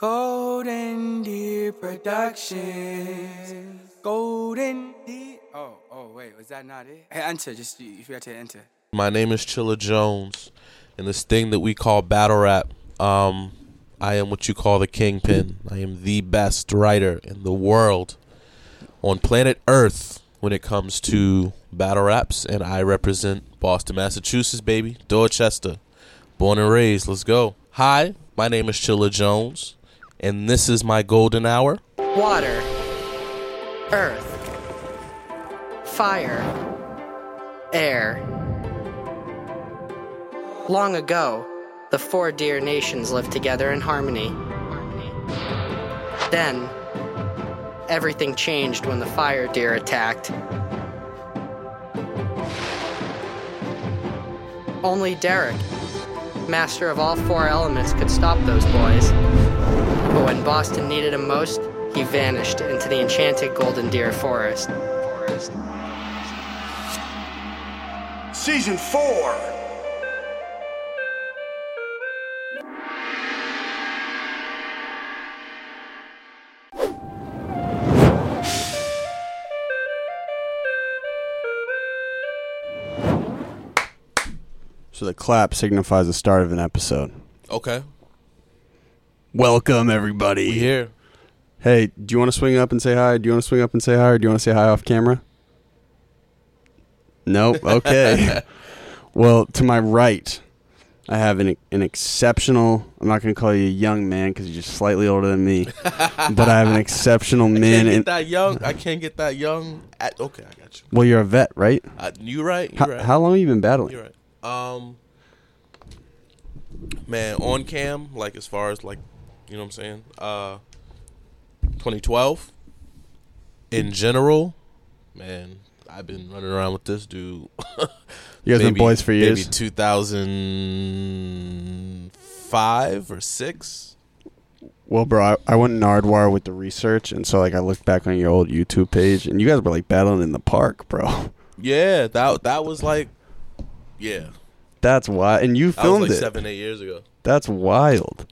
Golden Deer Productions. Golden Deer. Oh, oh, wait, was that not it? Hey, enter. Just you, forgot to enter. My name is Chilla Jones, and this thing that we call battle rap, um, I am what you call the kingpin. I am the best writer in the world on planet Earth when it comes to battle raps, and I represent Boston, Massachusetts, baby, Dorchester, born and raised. Let's go. Hi, my name is Chilla Jones, and this is my golden hour. Water, earth, fire, air. Long ago, the four deer nations lived together in harmony. Then, everything changed when the fire deer attacked. Only Derek, master of all four elements, could stop those boys. But when Boston needed him most, he vanished into the enchanted Golden Deer Forest. Season 4. So the clap signifies the start of an episode. Okay, Welcome everybody. we here. Hey, do you want to swing up and say hi? Do you want to swing up and say hi, or do you want to say hi off camera? Nope. Okay. well, to my right, I have an an exceptional. I'm not going to call you a young man because you're just slightly older than me, but I have an exceptional Can't man. get And that young. I can't get that young. At, okay, I got you. well, you're a vet, right? Uh, you right. You How, right. how long have you been battling? You're right. Um, man, on cam, like as far as like, you know what I'm saying? Uh, 2012. In general, man, I've been running around with this dude. You guys been boys for years. Maybe 2005 or six. Well, bro, I, I went Nardwuar with the research, and so like I looked back on your old YouTube page, and you guys were like battling in the park, bro. Yeah, that that was like, yeah, That's why, and you that was filmed like it. seven, eight years ago. That's wild.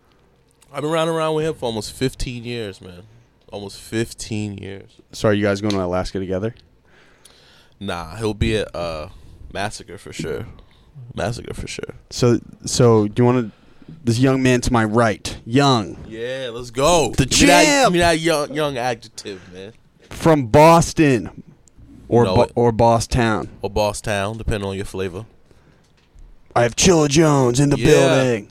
I've been running around with him for almost 15 years, man. Almost 15 years. So are you guys going to Alaska together? Nah, he'll be at uh Massacre for sure. Massacre for sure. So, so do you want to? This young man to my right, young Yeah, let's go. The give me that, champ! give me that young young adjective, man. from Boston, or Know Bo- or Boss Town. Or Boss Town, depending on your flavor. I have Chilla Jones in the Yeah. building.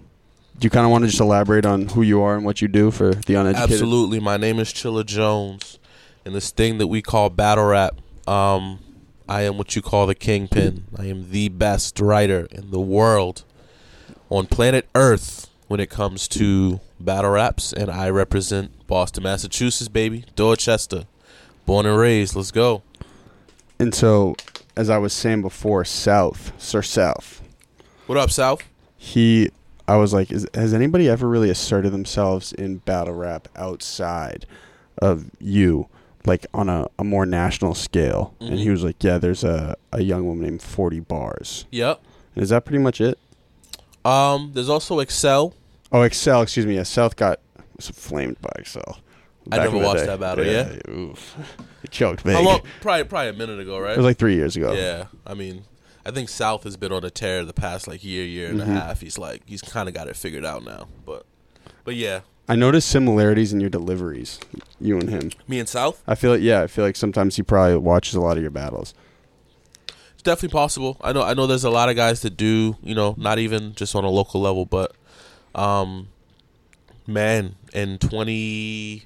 Do you kind of want to just elaborate on who you are and what you do for the uneducated? Absolutely. My name is Chilla Jones, and this thing that we call battle rap, um, I am what you call the kingpin. I am the best writer in the world on planet Earth when it comes to battle raps, and I represent Boston, Massachusetts, baby, Dorchester, born and raised. Let's go. And so, as I was saying before, South, Sir South, What up, South? he I was like, is, has anybody ever really asserted themselves in battle rap outside of you, like on a, a more national scale? And he Mhm. was like, yeah, there's a, a young woman named Forty Bars. Yep. And is that pretty much it? Um, there's also Excel. Oh, Excel, excuse me. Yeah, South got flamed by Excel. I never watched day. that battle, yeah? Oof. He choked me. How long? Probably, probably a minute ago, right? It was like three years ago. Yeah, I mean, I think South has been on a tear the past like year, year and Mhm. a half. He's like, he's kind of got it figured out now. But, but yeah, I noticed similarities in your deliveries, you and him. me and South, I feel like, yeah, I feel like sometimes he probably watches a lot of your battles. it's definitely possible. I know, I know. There's a lot of guys that do, you know, not even just on a local level, but, um, man, in twenty,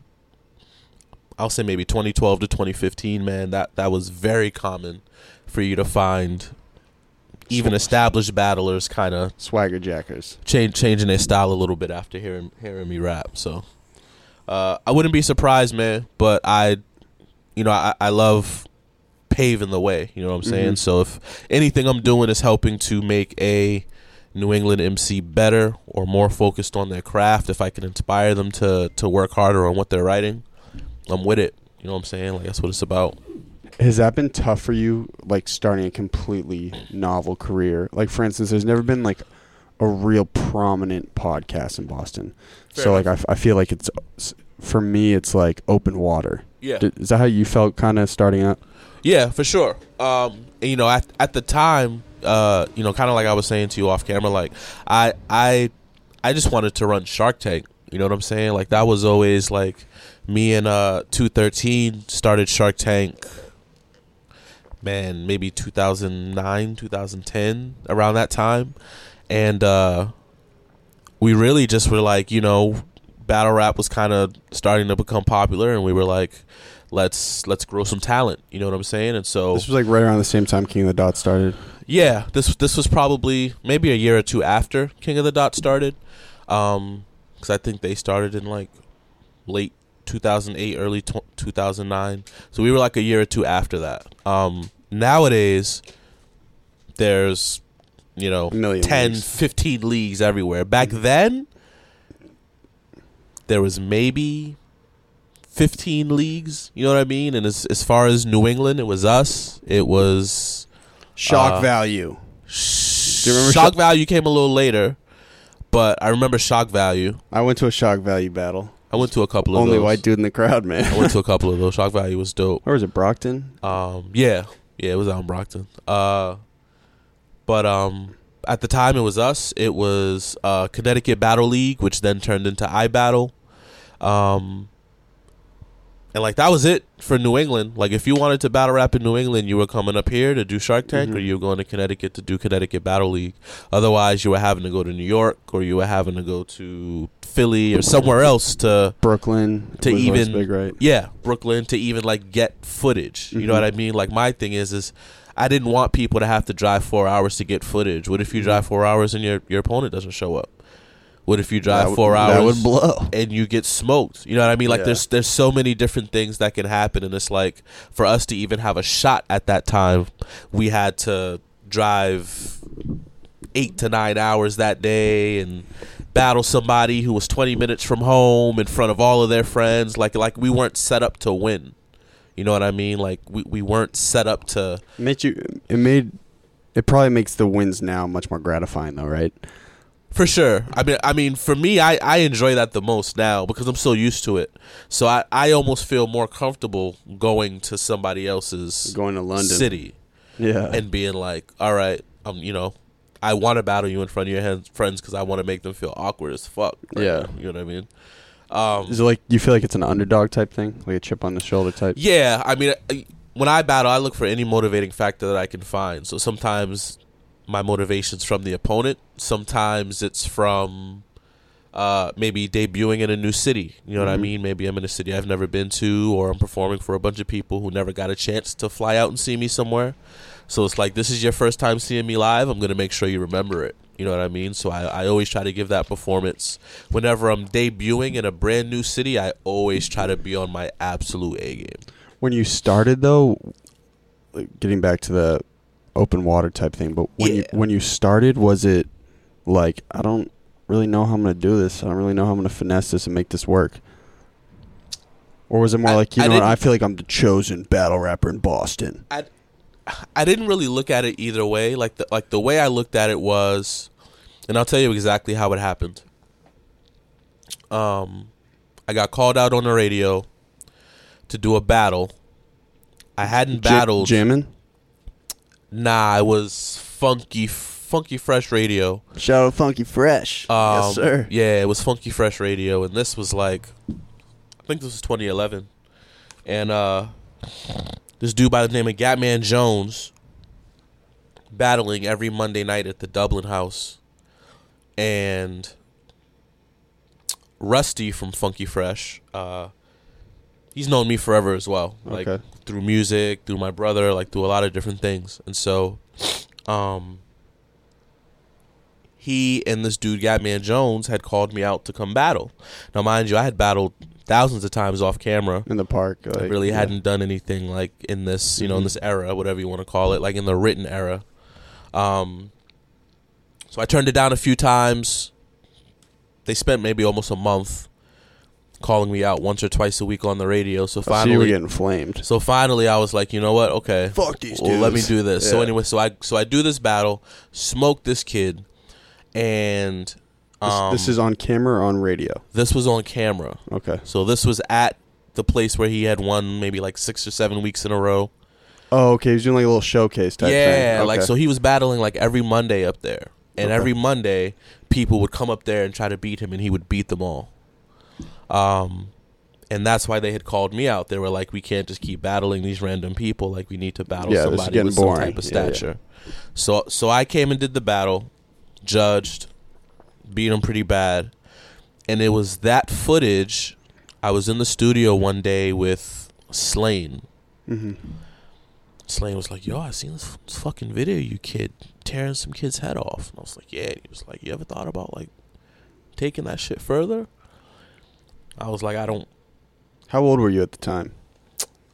I'll say maybe 2012 to 2015, man, that that was very common for you to find even established battlers kind of Swagger Jackers. change changing their style a little bit after hearing hearing me rap. So uh, I wouldn't be surprised, man. But I, you know, I, I love paving the way. You know what I'm saying? Mhm. So if anything I'm doing is helping to make a New England MC better or more focused on their craft, if I can inspire them to to work harder on what they're writing, I'm with it. You know what I'm saying? Like that's what it's about. Has that been tough for you, like starting a completely novel career? Like, for instance, there's never been like a real prominent podcast in Boston. Fair so like I, f- I feel like it's for me it's like open water. Yeah. D- Is that how you felt kind of starting out? Yeah, for sure. Um, and, you know, at at the time, uh, you know, kind of like I was saying to you off camera, like I I I just wanted to run Shark Tank. You know what I'm saying? Like that was always like me and uh 213 started Shark Tank. Man, maybe 2009, 2010, around that time, and uh, we really just were like, you know, battle rap was kind of starting to become popular, and we were like, let's let's grow some talent. You know what I'm saying? And so This was like right around the same time King of the Dot started. yeah, this this was probably maybe a year or two after King of the Dot started, because I think they started in like late 2008, early tw 2009. So we were like a year or two after that. Um, nowadays, there's you know A 10, leagues. 15 leagues everywhere. Back then, there was maybe 15 leagues. You know what I mean? And as as far as New England, it was us. It was Shock Uh, value. do you remember Shock Shock- Value came a little later, but I remember Shock Value. I went to a shock value battle. I went to a couple of Only those. white dude in the crowd, man. I went to a couple of those. Shock Value was dope. Where was it? Brockton. Um, yeah, yeah, it was out in Brockton. Uh, but um, at the time, it was us. It was uh, Connecticut Battle League, which then turned into iBattle. Um, and like that was it for New England. Like if you wanted to battle rap in New England, you were coming up here to do Shark Tank, or Mhm. you were going to Connecticut to do Connecticut Battle League. Otherwise, you were having to go to New York, or you were having to go to Philly or somewhere else to Brooklyn. To even- big, right? yeah Brooklyn to even like get footage. You know what I mean? Like my thing is is I didn't want people to have to drive four hours to get footage. What if you drive four hours and your your opponent doesn't show up? What if you drive would- four hours? That would blow. and you get smoked. You know what I mean? Like Yeah. there's there's so many different things that can happen and it's like for us to even have a shot at that time, we had to drive 8 to 9 hours that day and battle somebody who was 20 minutes from home in front of all of their friends like like we weren't set up to win. You know what I mean? Like we we weren't set up to It made you. It made. It probably makes the wins now much more gratifying, though, right? For sure. I mean, I mean, for me, I, I enjoy that the most now because I'm so used to it. So I, I almost feel more comfortable going to somebody else's Going to London. city Yeah. and being like, all right, um, you know, I want to battle you in front of your friends because I want to make them feel awkward as fuck. right Yeah. now, you know what I mean. Um, Is it like you feel like it's an underdog type thing, like a chip on the shoulder type? Yeah, I mean, I- when I battle, I look for any motivating factor that I can find. So sometimes my motivation's from the opponent. Sometimes it's from uh, maybe debuting in a new city. You know what I Mhm. mean? Maybe I'm in a city I've never been to, or I'm performing for a bunch of people who never got a chance to fly out and see me somewhere. So it's like this is your first time seeing me live. I'm gonna make sure you remember it. You know what I mean? So I, I always try to give that performance. Whenever I'm debuting in a brand new city, I always try to be on my absolute A game. When you started though, getting back to the open water type thing, but when you when you started, was it like I don't really know how I'm gonna do this. I don't really know how I'm gonna finesse this and make this work. Or was it more I- like you I know what? I feel like I'm the chosen battle rapper in Boston. I I didn't really look at it either way. Like the like the way I looked at it was, and I'll tell you exactly how it happened. Um, I got called out on the radio to do a battle. I hadn't battled. jamming. Nah, it was funky, funky fresh radio. Shout out Funky Fresh. Um, yes, sir. Yeah, it was Funky Fresh Radio, and this was like, I think this was 2011, and uh, this dude by the name of Gatman Jones battling every Monday night at the Dublin House, and Rusty from Funky Fresh. Uh, he's known me forever as well, like Okay. Through music, through my brother, like through a lot of different things, and so, um he and this dude Gatman Jones had called me out to come battle. Now, mind you, I had battled thousands of times off camera. In the park. I really yeah. hadn't done anything like in this, you know, in Mhm. this era, whatever you want to call it, like in the written era. Um, so I turned it down a few times. They spent maybe almost a month calling me out once or twice a week on the radio. So finally, so you were getting flamed. so finally, I was like, you know what? Okay, Fuck these well, let me do this. So anyway, so I so I do this battle, smoke this kid, and This, um, this is on camera or on radio. this was on camera. Okay. So this was at the place where he had won maybe like six or seven weeks in a row. Oh, okay. He's doing like a little showcase type thing. yeah, like so he was battling like every Monday up there, and Okay. every Monday people would come up there and try to beat him, and he would beat them all. Um, and that's why they had called me out. They were like, "We can't just keep battling these random people. Like, we need to battle Yeah, somebody with some boring. type of Yeah, yeah. stature." So, so I came and did the battle, judged, beat him pretty bad, and it was that footage. I was in the studio one day with Slaine. Mhm. Slaine was like, "Yo, I seen this, this fucking video, you kid tearing some kid's head off." And I was like, "Yeah." And he was like, "You ever thought about like taking that shit further?" I was like, "I don't." How old were you at the time?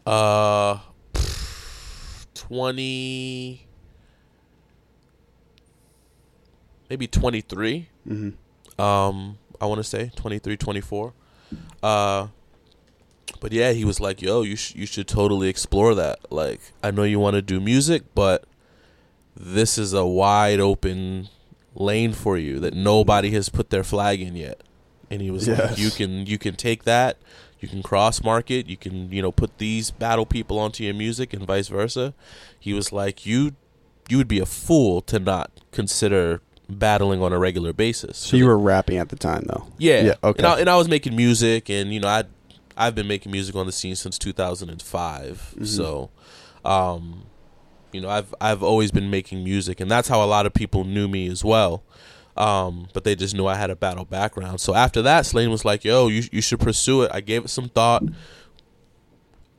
Uh, twenty, maybe twenty three. Mm-hmm. Um, I want to say 23, 24. Uh, but yeah, he was like, "Yo, you sh- you should totally explore that. Like, I know you want to do music, but this is a wide open lane for you that nobody has put their flag in yet." And he was like, "You can you can take that, you can cross market, you can you know put these battle people onto your music and vice versa." He was like, "You you would be a fool to not consider." battling on a regular basis So you were rapping at the time, though. yeah. Yeah, okay. And I, and I was making music, and you know, I I've been making music on the scene since 2005. Mhm. So, um, you know, I've I've always been making music, and that's how a lot of people knew me as well. Um, but they just knew I had a battle background. So after that, Slaine was like, "Yo, you you should pursue it." I gave it some thought.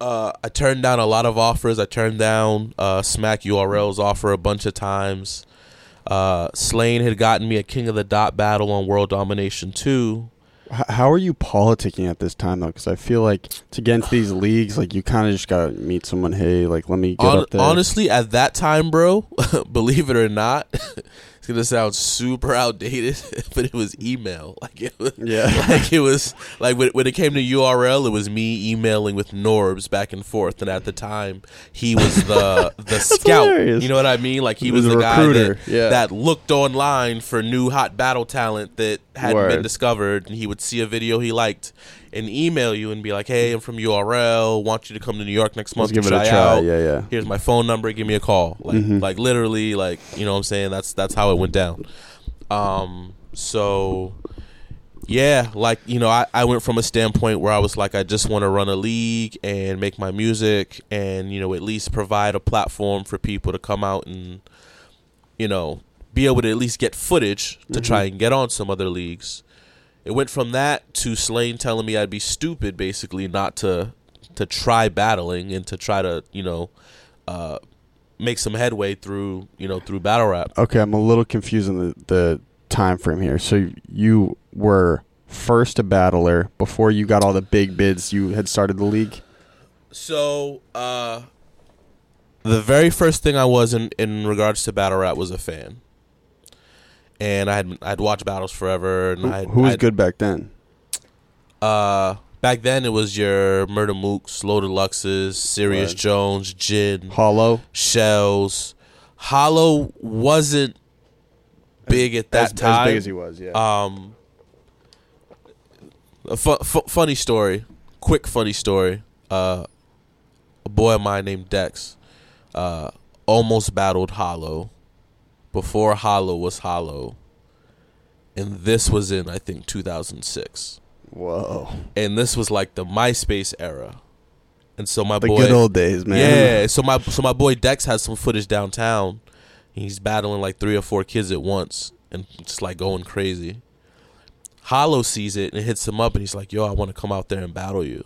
Uh, I turned down a lot of offers. I turned down uh, Smack URL's offer a bunch of times. Uh, Slaine had gotten me a King of the Dot battle on World Domination 2. How are you politicking at this time, though? Because I feel like to get into these leagues, like you kind of just gotta meet someone. Hey, like let me get Hon- up there. honestly, at that time, bro, believe it or not, it's gonna sound super outdated, but it was email. Like it was, Yeah. like it was like when, when it came to URL, it was me emailing with Norbs back and forth, and at the time, he was the the scout. hilarious. You know what I mean? Like he was, was the a guy recruiter, that, yeah. that looked online for new hot battle talent that hadn't been discovered, and he would see a video he liked and email you and be like, "Hey, I'm from URL. Want you to come to New York next month Let's give it a try out. Yeah, yeah. Here's my phone number. Give me a call." Like, Mhm. like literally, like you know what I'm saying. That's that's how it went down. Um, so yeah, like you know, I, I went from a standpoint where I was like, I just want to run a league and make my music, and you know, at least provide a platform for people to come out and you know be able to at least get footage to try and get on some other leagues. It went from that to Slaine telling me I'd be stupid, basically, not to to try battling and to try to you know uh, make some headway through you know through battle rap. Okay, I'm a little confused in the the time frame here. So you were first a battler before you got all the big bids. You had started the league. So, uh, the very first thing I was in in regards to battle rap was a fan, and I had I'd watched battles forever, and Who, I who was good back then? Uh, back then it was your Murda Mooks, Loaded Luxes, Serious Right. Jones, Jin, Hollow. Shells. Hollow wasn't big at that as, time. as big as he was. Yeah. Um, a fu- fu- funny story, quick funny story. Uh, a boy of mine named Dex, uh, almost battled Hollow before Hollow was Hollow, and this was in I think 2006, Whoa. and this was like the MySpace era, and so my The boy, good old days, man. yeah. So my so my boy Dex has some footage downtown. He's battling like three or four kids at once and just like going crazy. Hollow sees it and hits him up and he's like, "Yo, I want to come out there and battle you."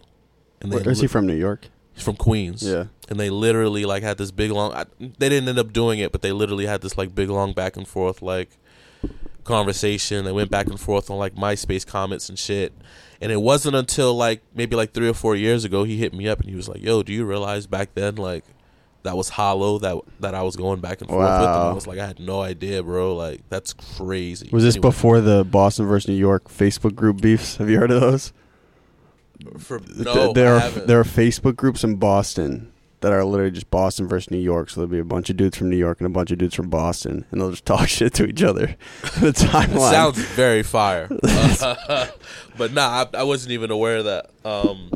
And Where, is he from? New York. He's from Queens. Yeah. And they literally like had this big long. I, they didn't end up doing it, but they literally had this like big long back and forth like conversation. They went back and forth on like MySpace comments and shit. And it wasn't until like maybe like three or four years ago he hit me up and he was like, "Yo, do you realize back then like that was hollow that that I was going back and forth with?" And I was like, "I had no idea, bro. Like that's crazy." Was this Anyway, before the Boston versus New York Facebook group beefs? Have you heard of those? For, no, there are there are Facebook groups in Boston that are literally just Boston versus New York. So there'll be a bunch of dudes from New York and a bunch of dudes from Boston, and they'll just talk shit to each other. the timeline Sounds very fire. Uh, but nah, I, I wasn't even aware of that. Um,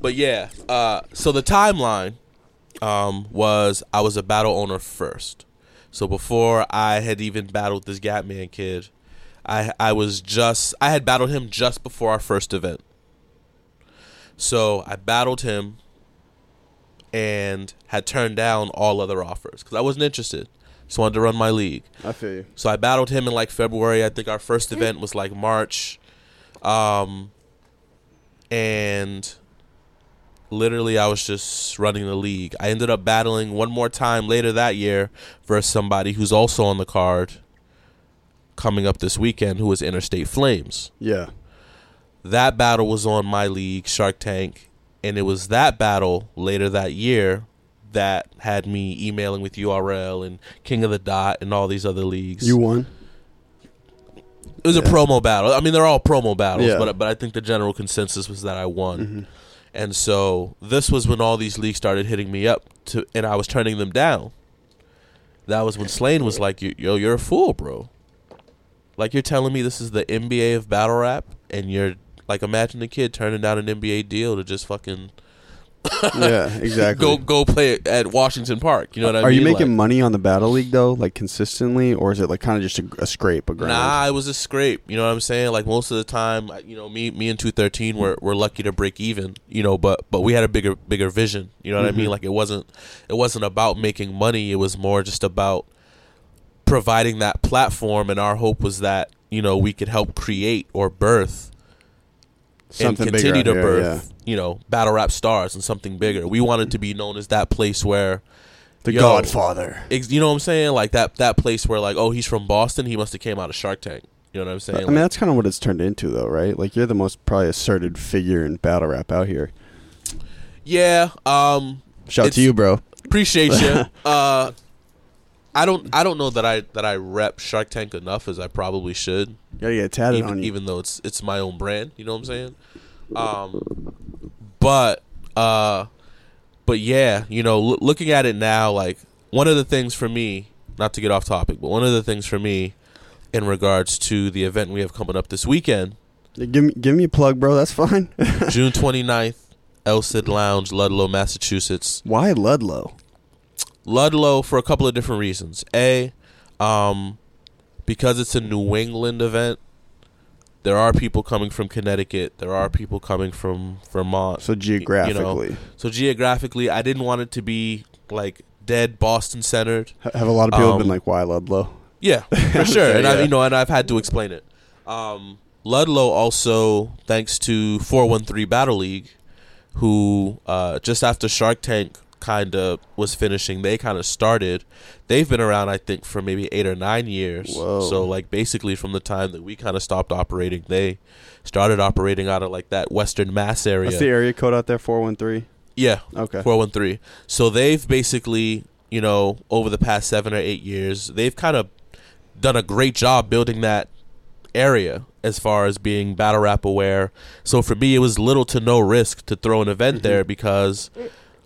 but yeah, uh, so the timeline um, was I was a battle owner first. So before I had even battled this Gatman kid, I I was just I had battled him just before our first event. So I battled him and had turned down all other offers because I wasn't interested. Just wanted to run my league. I feel you. So I battled him in like February. I think our first event was like March. Um and literally I was just running the league. I ended up battling one more time later that year versus somebody who's also on the card coming up this weekend who is Interstate Flames. Yeah. That battle was on my league, Shark Tank, and it was that battle later that year that had me emailing with URL and King of the Dot and all these other leagues. You won. It was a promo battle. I mean, they're all promo battles, Yeah. but but I think the general consensus was that I won. Mm-hmm. And so this was when all these leagues started hitting me up to, and I was turning them down. That was when Slaine was like, "Yo, yo, you're a fool, bro. Like you're telling me this is the NBA of battle rap, and you're like, imagine the kid turning down an NBA deal to just fucking yeah, exactly. go go play at Washington Park. You know what I Are mean? Are you making Like, money on the battle league though, like consistently, or is it like kind of just a, a scrape, a grind? Nah, it was a scrape. You know what I'm saying? Like most of the time, you know, me, me and 213 were, were lucky to break even. You know, but but we had a bigger bigger vision. You know what I mean? Mm-hmm. Like it wasn't it wasn't about making money. It was more just about providing that platform. And our hope was that you know we could help create or birth Something and continue to here, birth. You know, battle rap stars and something bigger. We wanted to be known as that place where The Yo. Godfather. ex- you know what I'm saying? Like that that place where like, oh, he's from Boston. He must have came out of Shark Tank. You know what I'm saying? I mean, that's kind of what it's turned into, though, right? Like you're the most probably asserted figure in battle rap out here. yeah. Um, Shout out to you, bro. appreciate you. uh, I don't. I don't know that I that I rep Shark Tank enough as I probably should. Get it tatted on Even, you. even though it's it's my own brand. You know what I'm saying? Um, but uh, but yeah, you know, loo- looking at it now, like one of the things for me, not to get off topic, but one of the things for me in regards to the event we have coming up this weekend, Yeah, give me, give me a plug, bro. That's fine. June 29th, El Cid Lounge, Ludlow, Massachusetts. Why Ludlow? Ludlow for a couple of different reasons. A, um, because it's a New England event, there are people coming from Connecticut. There are people coming from Vermont. So geographically, So geographically, I didn't want it to be like dead Boston centered. Have a lot of people Um, been like, "Why Ludlow?" Yeah, for sure. Okay, and I, you know, and I've had to explain it. Um, Ludlow also, thanks to Four One Three Battle League, who uh, just after Shark Tank kind of was finishing, they kind of started. They've been around, I think, for maybe eight or nine years. Whoa. So, like, basically, from the time that we kind of stopped operating, they started operating out of like that Western Mass area. What's the area code out there? Four one three. yeah, Okay. 413. So they've basically, you know, over the past seven or eight years, they've kind of done a great job building that area as far as being battle rap aware. So for me, it was little to no risk to throw an event mm-hmm. there because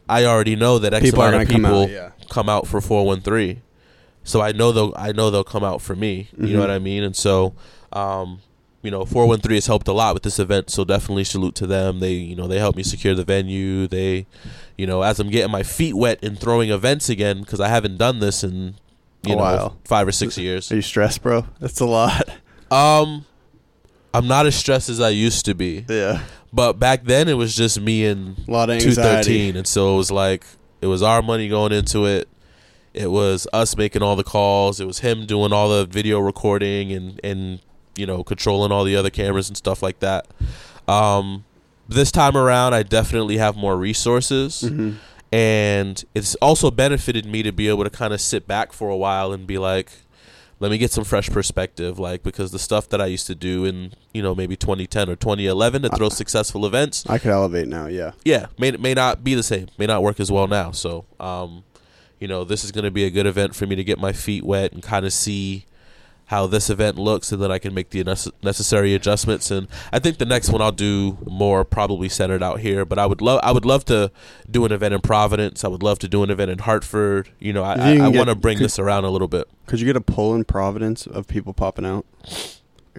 I already know that X Mm-hmm. People amount of gonna come out, yeah. come out for 413. So I know they'll I know they'll come out for me. You Mhm. know what I mean? And so um you know, 413 has helped a lot with this event, so definitely salute to them. They, you know, they helped me secure the venue. They, you know, as I'm getting my feet wet in throwing events again because I haven't done this in, you A know, while. five or six years. Are you stressed, bro? That's a lot. Um, I'm not as stressed as I used to be, Yeah. but back then it was just me and A lot of two anxiety. and so it was like it was our money going into it. It was us making all the calls. It was him doing all the video recording and and you know controlling all the other cameras and stuff like that. Um, this time around, I definitely have more resources, Mhm. and it's also benefited me to be able to kind of sit back for a while and be like, let me get some fresh perspective, like because the stuff that I used to do in you know maybe 2010 or 2011 to throw successful events I could elevate now. Yeah. yeah, may may not be the same, may not work as well now. So, um, you know, this is going to be a good event for me to get my feet wet and kind of see how this event looks, and then I can make the necessary adjustments. And I think the next one I'll do more probably centered out here. But I would love I would love to do an event in Providence. I would love to do an event in Hartford. You know, I, you I, I want to bring could- this around a little bit. Could you get a pull in Providence of people popping out?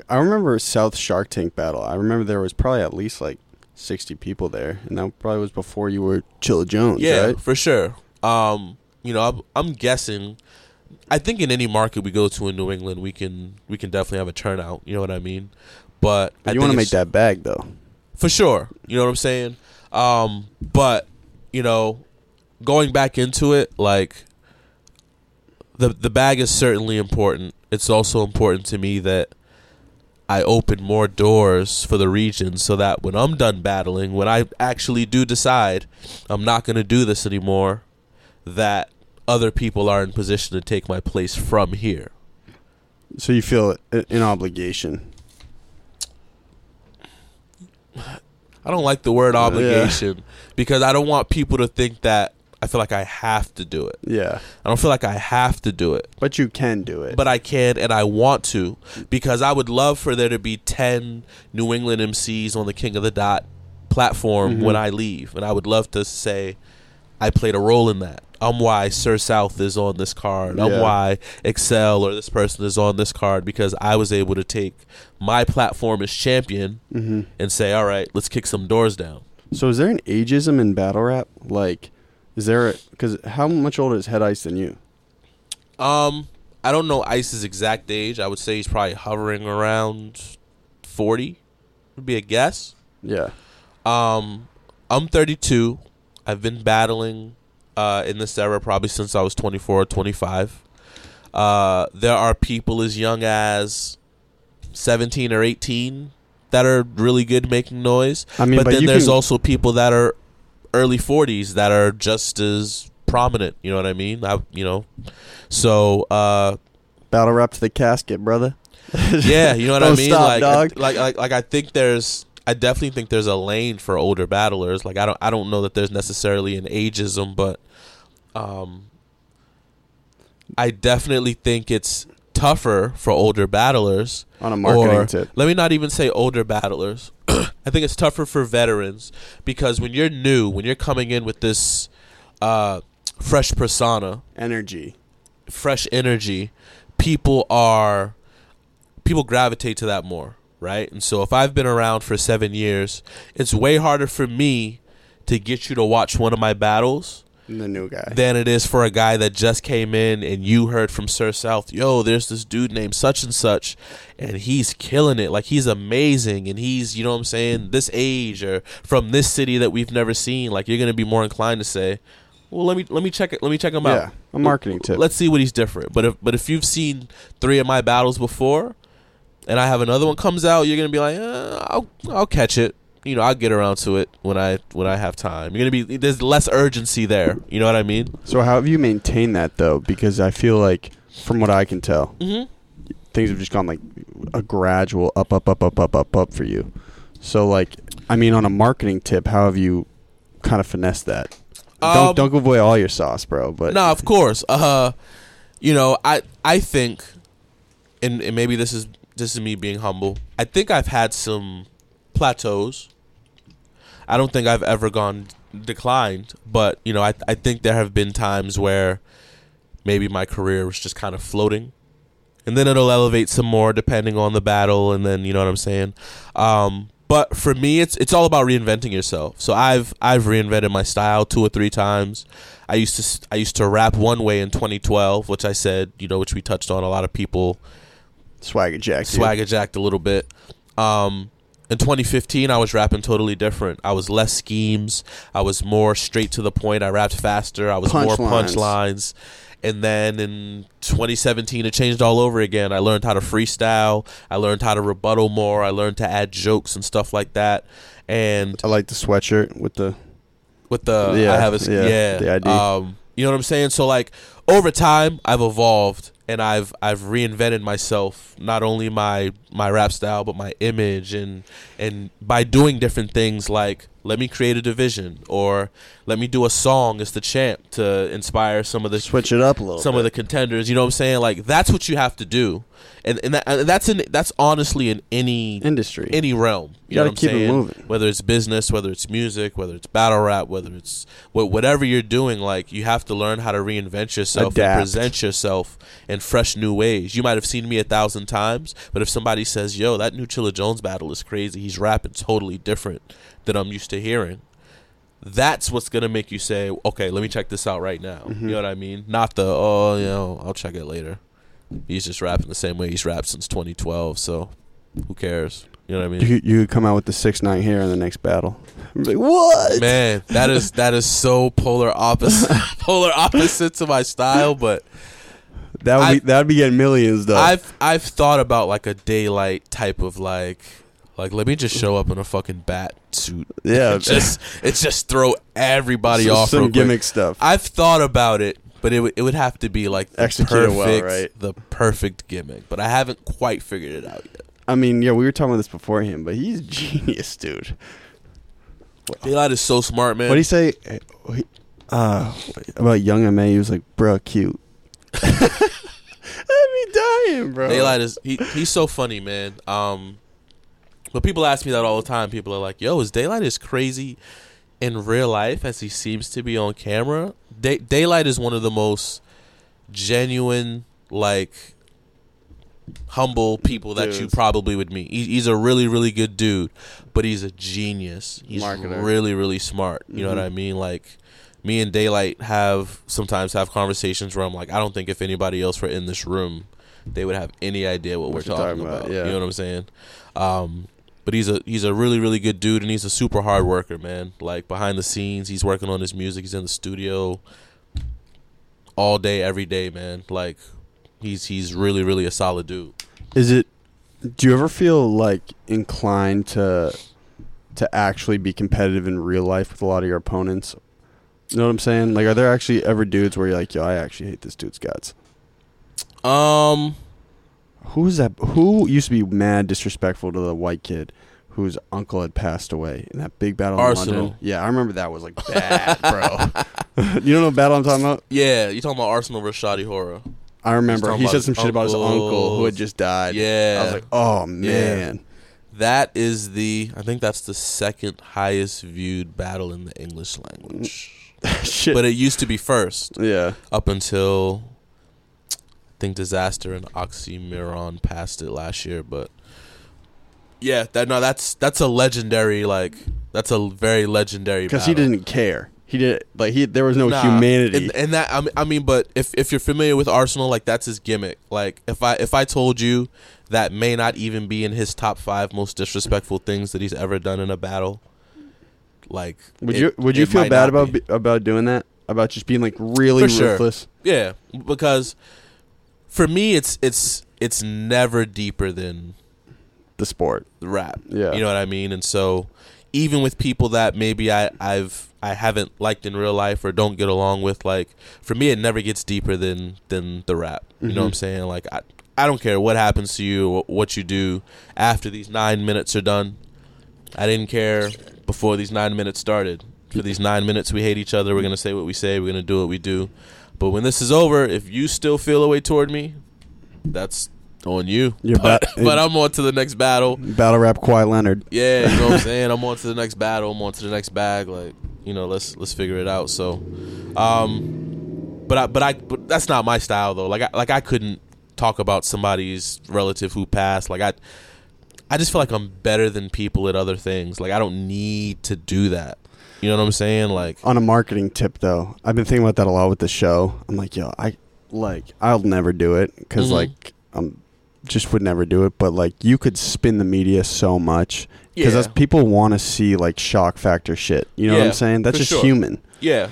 I remember South Shark Tank battle. I remember there was probably at least like sixty people there, and that probably was before you were Chilla Jones, Yeah, right? for sure. Um, you know, I'm, I'm guessing. I think in any market we go to in New England, we can we can definitely have a turnout. You know what I mean? But I you want to make that bag though. for sure. You know what I'm saying? Um, but you know, going back into it, like the the bag is certainly important. It's also important to me that I open more doors for the region so that when I'm done battling, when I actually do decide I'm not going to do this anymore, that other people are in position to take my place from here. So you feel an obligation. I don't like the word Yeah. obligation because I don't want people to think that I feel like I have to do it. Yeah, I don't feel like I have to do it, but you can do it. but I can and I want to because I would love for there to be 10 New England MCs on the King of the Dot platform Mhm. when I leave. And I would love to say I played a role in that. I'm why Sir South is on this card. I'm why Excel or this person is on this card because I was able to take my platform as champion hmm and say, all right, let's kick some doors down. So is there an ageism in battle rap? Like, is there? Because how much older is Head Ice than you? Um, I don't know Ice's exact age. I would say he's probably hovering around forty. Would be a guess. Yeah. Um, I'm 32. I've been battling uh, in this era probably since I was 24 or 25. Uh, there are people as young as 17 or 18 that are really good making noise. I mean, but, but then there's can- also people that are early 40s that are just as prominent. You know what I mean? I, you know, so uh, Battle rap to the casket, brother. yeah, you know what I Don't mean. stop, like, dog. I, like, like, like, I think there's, I definitely think there's a lane for older battlers. Like, I don't, I don't know that there's necessarily an ageism, but, um, I definitely think it's tougher for older battlers. On a marketing or, tip. Let me not even say older battlers. I think it's tougher for veterans because when you're new, when you're coming in with this uh, fresh persona, Energy. fresh energy, people are people gravitate to that more, right? And so if I've been around for 7 years, it's way harder for me to get you to watch one of my battles The new guy. than it is for a guy that just came in and you heard from Sir South, yo, there's this dude named such and such, and he's killing it. Like he's amazing, and he's, you know what I'm saying, this age or from this city that we've never seen. Like you're gonna be more inclined to say, well, let me let me check it. Let me check him out. yeah, a marketing tip. Let's see what he's different. But if but if you've seen three of my battles before, and I have another one comes out, you're gonna be like, uh, I'll I'll catch it. You know, I'll get around to it when I when I have time. You're gonna be there's less urgency there. You know what I mean? so how have you maintained that though? Because I feel like, from what I can tell, Mm-hmm. things have just gone like a gradual up, up, up, up, up, up, up for you. So like, I mean, on a marketing tip, how have you kind of finessed that? Um, don't don't give away all your sauce, bro. But no, of course. Uh, you know, I I think, and, and maybe this is this is me being humble. I think I've had some plateaus. I don't think I've ever gone declined, but you know, I I think there have been times where maybe my career was just kind of floating, and then it'll elevate some more depending on the battle, and then you know what I'm saying. Um, but for me, it's it's all about reinventing yourself. So I've I've reinvented my style two or three times. I used to I used to rap one way in 2012, which I said you know which we touched on. A lot of people swagger jack, dude. swagger jacked a little bit. Um, in 2015, I was rapping totally different. I was less schemes. I was more straight to the point. I rapped faster. I was more Punchlines. punchlines. And then in 2017, it changed all over again. I learned how to freestyle. I learned how to rebuttal more. I learned to add jokes and stuff like that. And I like the sweatshirt with the with the Yeah, I have a yeah, yeah, the ID. Um, you know what I'm saying? So like over time I've evolved and I've I've reinvented myself not only my my rap style but my image and and by doing different things like let me create a division or let me do a song as the champ to inspire some of the Switch it up a little. some bit. of the contenders you know what I'm saying like that's what you have to do and and, that, and that's in that's honestly in any industry. any realm. You You, know gotta what I'm keep it saying? moving. Whether it's business, whether it's music, whether it's battle rap, whether it's wh- whatever you're doing, like you have to learn how to reinvent yourself Adapt. and present yourself in fresh new ways. You might have seen me a thousand times, but if somebody says, "Yo, that new Chilla Jones battle is crazy. He's rapping totally different than I'm used to hearing." That's what's gonna make you say, "Okay, let me check this out right now." Mm-hmm. You know what I mean? Not the, "Oh, you know, I'll check it later." He's just rapping the same way he's rapped since 2012, so who cares? You know what I mean? you, you could come out with the six nine here in the next battle. I'm like, what? Man, that is that is so polar opposite polar opposite to my style, but That would I- be that would be getting millions though. I've I've thought about like a daylight type of like like let me just show up in a fucking bat suit. Yeah. Just it's just throw everybody some, off some real quick. gimmick stuff. I've thought about it, but it would it would have to be like the Executed well, perfect right? the perfect gimmick, but I haven't quite figured it out yet. I mean, yeah, we were talking about this beforehand, but he's genius, dude. Daylight is so smart, man. What do you say uh, about Young Ma? He was like, "Bro, cute." I'd be dying, bro. Daylight is he, he's so funny, man. Um, but people ask me that all the time. People are like, "Yo, is Daylight as crazy in real life as he seems to be on camera?" Day, Daylight is one of the most genuine, like humble people that you probably would meet. He, he's a really, really good dude, but he's a genius. He's Marketer. really, really smart. You know what Mhm. I mean? Like me and Daylight have sometimes have conversations where I'm like, I don't think if anybody else were in this room, they would have any idea what, What we're talking, talking about. about, yeah. You know what I'm saying? Um, but he's a he's a really really good dude, and he's a super hard worker, man. Like behind the scenes, he's working on his music. He's in the studio all day, every day, man. Like he's he's really really a solid dude. Is it? Do you ever feel like inclined to to actually be competitive in real life with a lot of your opponents? You know what I'm saying? Like, are there actually ever dudes where you're like, "Yo, I actually hate this dude's guts"? Um, Who's that? Who used to be mad disrespectful to the white kid whose uncle had passed away in that big battle in Arsenal. London? Yeah, I remember that was like bad, bro. you don't know what battle I'm talking about? yeah, you talking about Arsenal versus Shotty Horroh? I remember he said some shit about his uncle who had just died. Yeah, I was like, oh man, That is the I think that's the second highest viewed battle in the English language. shit. but it used to be first yeah, up until think Disaster and Oxymoron passed it last year, but yeah, that no that's that's a legendary like that's a very legendary because he didn't care. He did like he. There was no Nah, humanity. and, and that I mean, I mean, but if if you're familiar with Arsenal, like that's his gimmick. Like if I if I told you that may not even be in his top five most disrespectful things that he's ever done in a battle, like would it- you would you feel bad about be. about doing that? About just being like really sure. ruthless? Yeah, because for me, it's it's it's never deeper than The sport. the rap. Yeah. you know what I mean. And so, even with people that maybe I I've I haven't liked in real life or don't get along with, like for me, it never gets deeper than than the rap. You know what I'm Mhm. saying? Like I I don't care what happens to you, what you do after these nine minutes are done. I didn't care before these nine minutes started. For these nine minutes, we hate each other. We're gonna say what we say. We're gonna do what we do. But when this is over, if you still feel a way toward me, that's on you. You're but, ba- but I'm on to the next battle. Battle rap, Kawhi Leonard. Yeah, you know what I'm saying. I'm on to the next battle. I'm on to the next bag. Like you know, let's let's figure it out. So, um, but I but I but that's not my style though. Like I like I couldn't talk about somebody's relative who passed. Like I. I just feel like I'm better than people at other things. Like I don't need to do that. You know what I'm saying? Like On a marketing tip, though, I've been thinking about that a lot with the show. I'm like, yo, I like, I'll never do it because Mhm. like, I'm just would never do it. But like, you could spin the media so much because Yeah. people want to see like shock factor shit. You know what I'm saying? That's just sure. human yeah,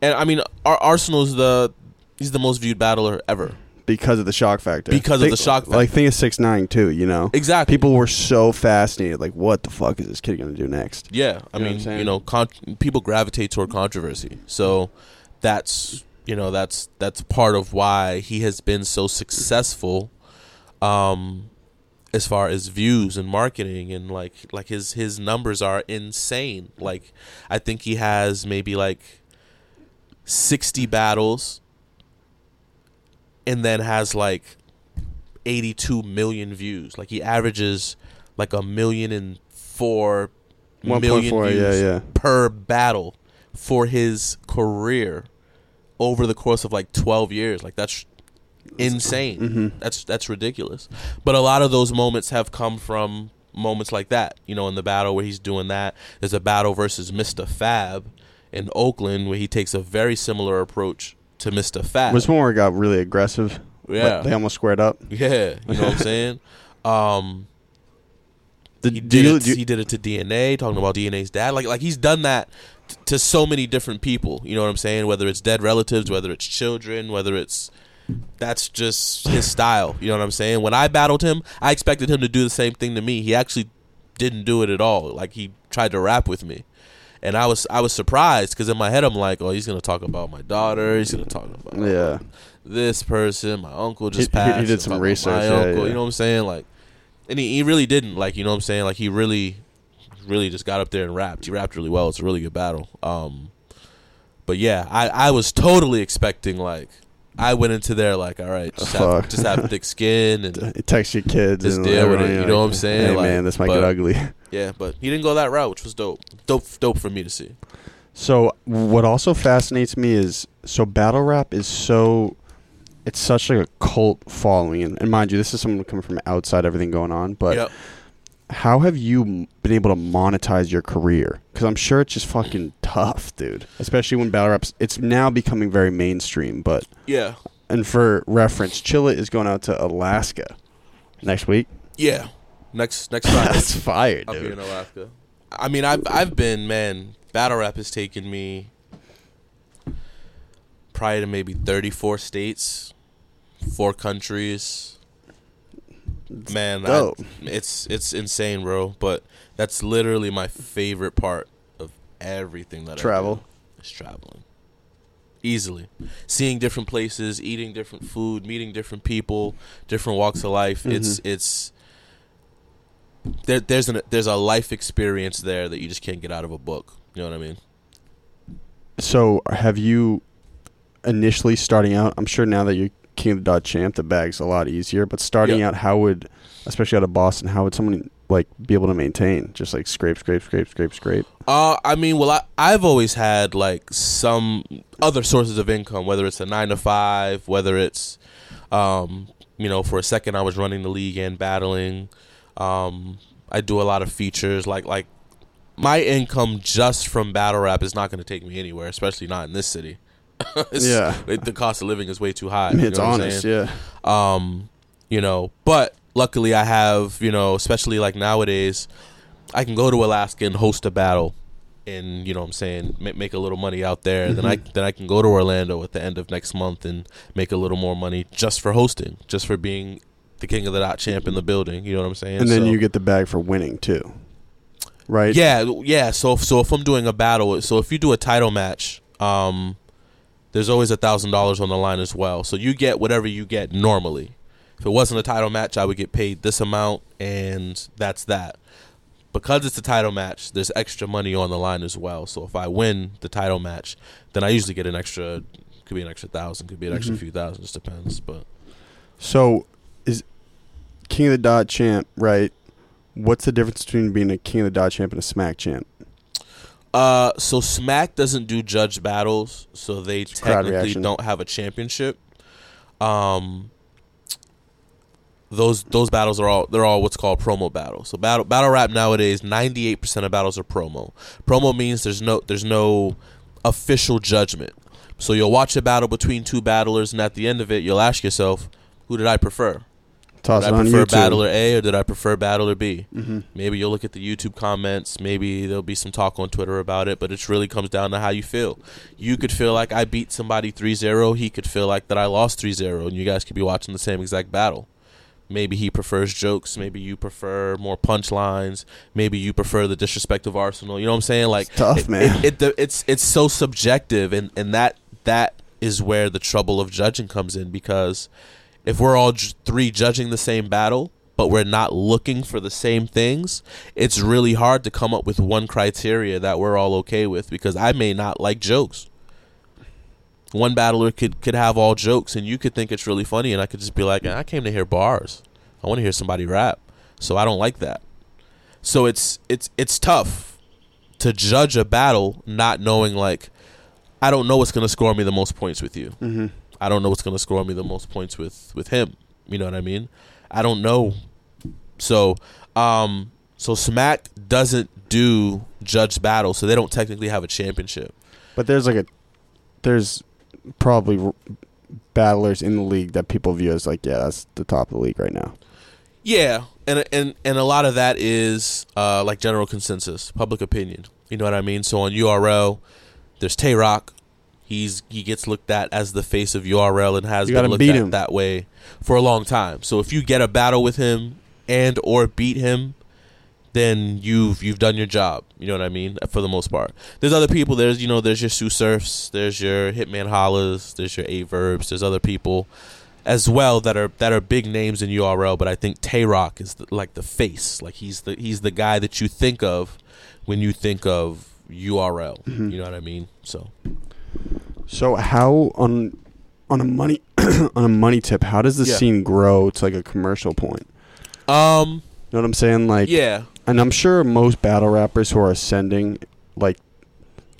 and I mean, our Arsenal's the he's the most viewed battler ever. Because of the shock factor. Because of the shock factor. Like, think of six nine too. You know, Exactly. people were so fascinated. Like, what the fuck is this kid gonna do next? Yeah, I You know what I'm mean, saying? you know, con- people gravitate toward controversy, so that's you know that's that's part of why he has been so successful um as far as views and marketing and like like his his numbers are insane like i think he has maybe like 60 battles and then has like 82 million views like he averages like a million and four million 1.4, yeah, views yeah. per battle for his career over the course of like 12 years like that's insane Mm-hmm. that's that's ridiculous but a lot of those moments have come from moments like that you know in the battle where he's doing that there's a battle versus Mr. Fab in Oakland where he takes a very similar approach to Mr. Fat. Where it got really aggressive. yeah They almost squared up. yeah you know what I'm saying um Did, he did, you- it, you- he did it to DNA, talking about DNA's dad. Like like he's done that t- to so many different people. You know what I'm saying? Whether it's dead relatives, whether it's children, whether it's that's just his style. You know what I'm saying? When I battled him, I expected him to do the same thing to me. He actually didn't do it at all. Like he tried to rap with me. And I was I was surprised because in my head I'm like, oh, he's gonna talk about my daughter. He's gonna talk about Yeah. this person. My uncle just He- he- he did some research, My yeah, uncle, yeah. you know what I'm saying? Like, and he, he really didn't. Like, you know what I'm saying? Like, he really, really just got up there and rapped. He rapped really well. It's a really good battle. Um, but yeah, I I was totally expecting like. I went into there like, all right, just have, just have thick skin, and text your kids. Just and deal with it, you know what I'm saying? Hey Like, man, this might but- get ugly. yeah. But he didn't go that route, which was dope, dope, dope for me to see. So what also fascinates me is so battle rap is so it's such like a cult following and, and mind you this is someone coming from outside everything going on but Yep. How have you been able to monetize your career because i'm sure it's just fucking tough dude especially when battle raps it's now becoming very mainstream but Yeah, and for reference chilla is going out to alaska next week yeah. Next next Friday. that's fire up here dude in Alaska. I mean, I've I've been man. Battle rap has taken me probably to maybe thirty four states, four countries. Man, I, it's it's insane, bro. But that's literally my favorite part of everything that I Travel. do, is traveling. Easily, seeing different places, eating different food, meeting different people, different walks of life. Mm-hmm. It's it's there, there's an there's a life experience there that you just can't get out of a book. You know what I mean? So, have you initially starting out? I'm sure now that you're King of the Dot champ, the bag's a lot easier. But starting Yeah. out, how would, especially out of Boston, how would someone like be able to maintain? Just like scrape, scrape, scrape, scrape, scrape. Uh, I mean, well, I I've always had like some other sources of income, whether it's a nine to five, whether it's, um, you know, for a second I was running the league and battling. Um, I do a lot of features, like like my income just from battle rap is not going to take me anywhere, especially not in this city. Yeah. the cost of living is way too high. You it's know honest, yeah. um you know but luckily i have you know especially like nowadays i can go to alaska and host a battle and you know what i'm saying ma- make a little money out there then i Mm-hmm. then i can go to orlando at the end of next month and make a little more money just for hosting just for being the king of the dot champ in the building you know what i'm saying And then So- you get the bag for winning too, right? yeah, yeah. So if, so if I'm doing a battle, so if you do a title match, um, there's always a thousand dollars on the line as well. So you get whatever you get normally. If it wasn't a title match, I would get paid this amount, and that's that. Because it's a title match, there's extra money on the line as well. So if I win the title match, then I usually get an extra, could be an extra thousand, could be an extra Mhm. few thousand, just depends. But So, is King of the Dot champ right? What's the difference between being a King of the Dot champ and a Smack champ? Uh, so Smack doesn't do judge battles, so they crowd technically don't have a championship. Um, those those battles are all they're all what's called promo battles. So battle battle rap nowadays, ninety eight percent of battles are promo. Promo means there's no there's no official judgment. So you'll watch a battle between two battlers, and at the end of it, you'll ask yourself, who did I prefer? Toss Did I on prefer YouTube. battler A or did I prefer battler B? Mhm. Maybe you'll look at the YouTube comments. Maybe there'll be some talk on Twitter about it, but it really comes down to how you feel. You could feel like I beat somebody 3 0. He could feel like that I lost 3 0, and you guys could be watching the same exact battle. Maybe he prefers jokes. Maybe you prefer more punchlines. Maybe you prefer the disrespect of Arsenal. You know what I'm saying? Like It's tough, it- man. It, it, it's it's so subjective, and and that that is where the trouble of judging comes in because if we're all j- three judging the same battle but we're not looking for the same things it's really hard to come up with one criteria that we're all okay with because i may not like jokes one battler could could have all jokes and you could think it's really funny and i could just be like i came to hear bars i want to hear somebody rap so i don't like that so it's it's it's tough to judge a battle not knowing like I don't know what's going to score me the most points with you. Mm-hmm. I don't know what's going to score me the most points with with him. You know what I mean? I don't know. So, um so Smack doesn't do judge battle, so they don't technically have a championship. But there's like a there's probably r- battlers in the league that people view as like yeah that's the top of the league right now. Yeah, and and and a lot of that is uh, like general consensus, public opinion. You know what I mean? So on URL, there's Tay Roc. He's he gets looked at as the face of URL and has You been looked at him. that way for a long time. So if you get a battle with him and or beat him, then you've you've done your job. You know what I mean? For the most part, there's other people. There's you know there's your Sue Surfs, there's your Hitman Hollas, there's your Aye Verbs. There's other people as well that are that are big names in URL. But I think Tay Roc is the, like the face. Like he's the he's the guy that you think of when you think of URL. Mm-hmm. You know what I mean? So So how on on a money on a money tip, how does the Yeah. scene grow to like a commercial point? um You know what I'm saying? Like yeah and I'm sure most battle rappers who are ascending, like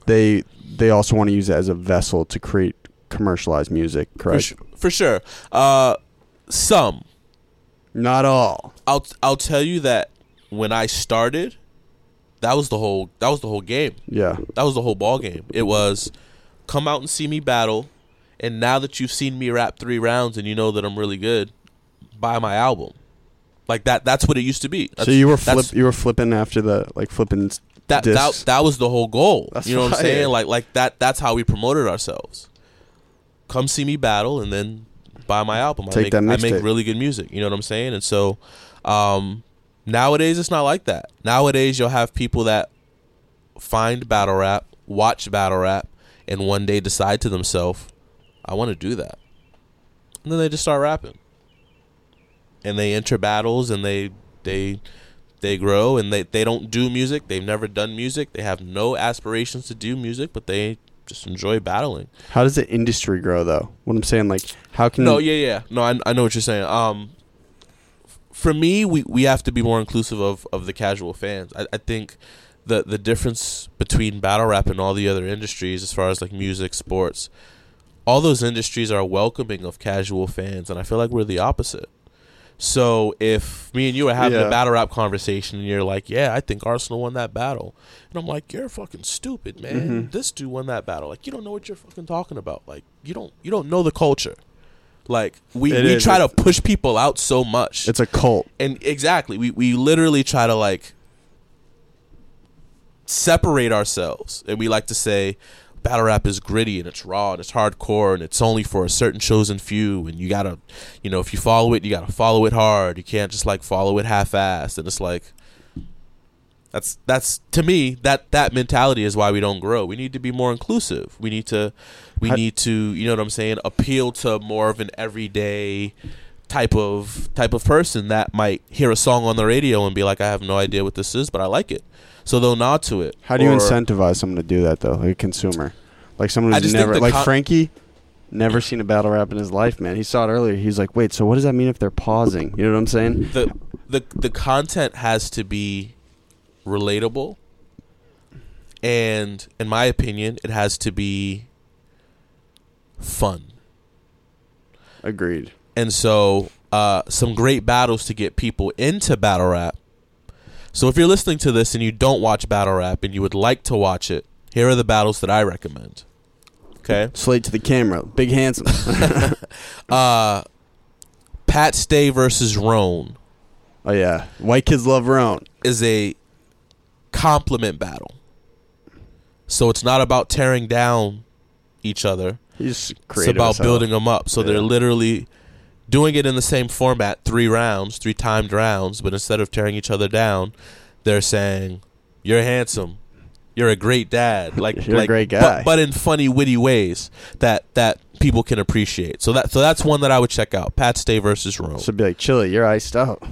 they they also want to use it as a vessel to create commercialized music, for, correct? su- for sure. Uh, some Not all. I'll I'll tell you that when I started, that was the whole that was the whole game. Yeah. That was the whole ball game. It was come out and see me battle, and now that you've seen me rap three rounds and you know that I'm really good, buy my album. Like that. That's what it used to be. so you were flip you were flipping after the like flipping that that discs. that was the whole goal. That's you know what I'm saying? Like like that. That's how we promoted ourselves. Come see me battle, and then buy my album. I Take make, that I make mixtape. really good music. You know what I'm saying? And so, um, nowadays it's not like that. Nowadays you'll have people that find battle rap, watch battle rap, and one day decide to themselves, "I want to do that," and then they just start rapping. And they enter battles, and they they they grow and they, they don't do music. They've never done music. They have no aspirations to do music but they just enjoy battling. How does the industry grow though? What I'm saying like how can no yeah yeah. No I, I know what you're saying. Um for me we, we have to be more inclusive of, of the casual fans. I, I think the the difference between battle rap and all the other industries as far as like music sports all those industries are welcoming of casual fans and i feel like we're the opposite so if me and you are having Yeah. a battle rap conversation and you're like yeah i think arsenal won that battle and i'm like you're fucking stupid man Mm-hmm. this dude won that battle like you don't know what you're fucking talking about like you don't you don't know the culture like we, It we is. try to push people out so much it's a cult. and exactly we, we literally try to like separate ourselves and we like to say battle rap is gritty and it's raw and it's hardcore and it's only for a certain chosen few and you gotta you know if you follow it you gotta follow it hard. You can't just like follow it half-assed and it's like that's that's to me that that mentality is why we don't grow. We need to be more inclusive. We need to we need to you know what i'm saying appeal to more of an everyday type of type of person that might hear a song on the radio and be like i have no idea what this is but i like it so they'll nod to it How do you Or- incentivize someone to do that though? Like a consumer, like someone I who's just think never the like con- Frankie, never seen a battle rap in his life. Man, he saw it earlier. He's like, wait, so what does that mean if they're pausing? You know what I'm saying? the the the content has to be relatable and in my opinion it has to be fun Agreed. and so uh, some great battles to get people into battle rap so if you're listening to this and you don't watch battle rap and you would like to watch it here are the battles that i recommend okay Slate to the camera, big handsome. uh pat stay versus Rone oh yeah, white kids love Rone. is a compliment battle. So it's not about tearing down each other. He's It's about building them up. So they're literally doing it in the same format, three rounds, three timed rounds, but instead of tearing each other down, they're saying, "You're handsome, you're a great dad. Like You're a great guy. but, in funny, witty ways that that people can appreciate. So that so that's one that I would check out. Pat Stay versus Rone. So be like, Chilla, you're iced out.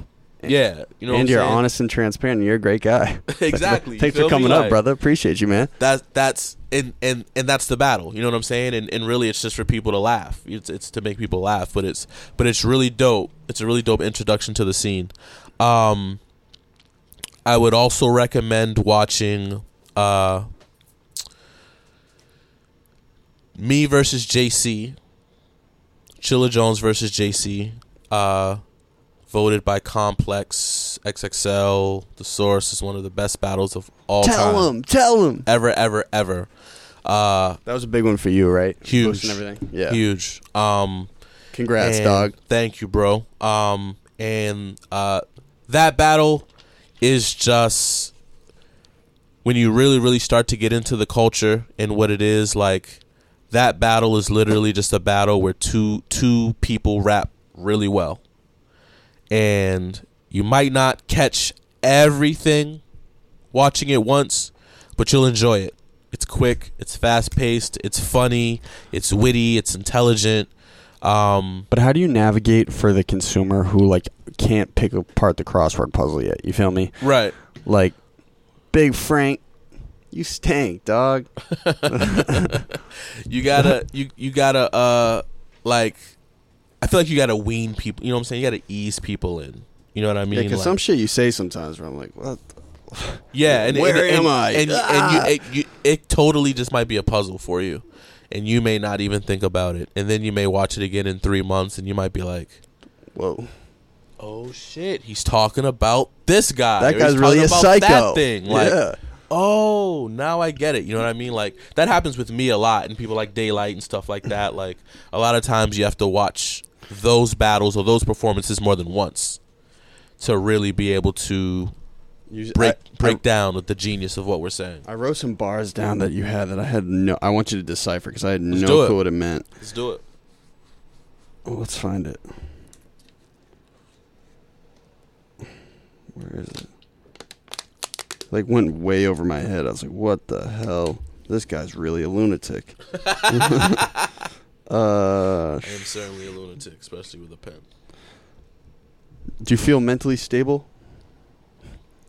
Yeah, you know, and you're saying? honest and transparent. And you're a great guy. exactly. Thanks for me? coming up, Like, brother. Appreciate you, man. That's that's and and and that's the battle. You know what I'm saying? And and really, it's just for people to laugh. It's it's to make people laugh. But it's but it's really dope. It's a really dope introduction to the scene. Um, I would also recommend watching uh, me versus JC, Chilla Jones versus JC. Uh, voted by Complex XXL. The Source is one of the best battles of all time Tell him. Tell him. ever, ever, ever. Uh, That was a big one for you, right? Huge. And everything. Yeah. huge. Um, Congrats, dog. Thank you, bro. Um, and uh, that battle is just when you really, really start to get into the culture and what it is like. That battle is literally just a battle where two two people rap really well, and you might not catch everything watching it once, but you'll enjoy it. It's quick, it's fast paced, it's funny, it's witty, it's intelligent. Um, But how do you navigate for the consumer who like can't pick apart the crossword puzzle yet? You feel me? right. Like, Big Frank, you stank, dog. You gotta you you gotta uh like I feel like you gotta wean people. You know what I'm saying? You gotta ease people in. You know what I mean? Yeah, because Like- some shit you say sometimes where I'm like, what? the- Yeah, and Where and, am and, I? And, Ah. and you, it, you, it totally just might be a puzzle for you, and you may not even think about it, and then you may watch it again in three months, and you might be like, Whoa. "Oh shit, he's talking about this guy. That guy's really a psycho. That thing, like, yeah. oh, now I get it. You know what I mean? Like that happens with me a lot, and people like Daylyt and stuff like that. Like a lot of times, you have to watch those battles or those performances more than once to really be able to You- break I- break I, down with the genius of what we're saying. I wrote some bars down that you had that I had no. I want you to decipher because I had Let's no clue what it meant. Let's do it. Oh, let's find it. Where is it? Like went way over my head. I was like, "What the hell? This guy's really a lunatic." uh, I am certainly a lunatic, especially with a pen. do you feel mentally stable?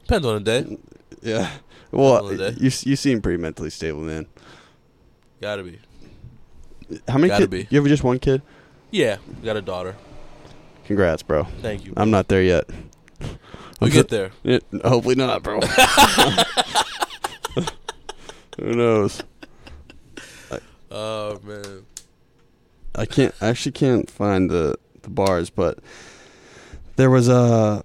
Depends on the day. Yeah. Well, you you seem pretty mentally stable, man. Gotta be. How many Gotta kids? be. You have just one kid? Yeah, got a daughter. Congrats, bro. Thank you. I'm not there yet. we I'm get so- there. Yeah, hopefully not, bro. Who knows? Oh man. I can't. I actually can't find the the bars, but there was a.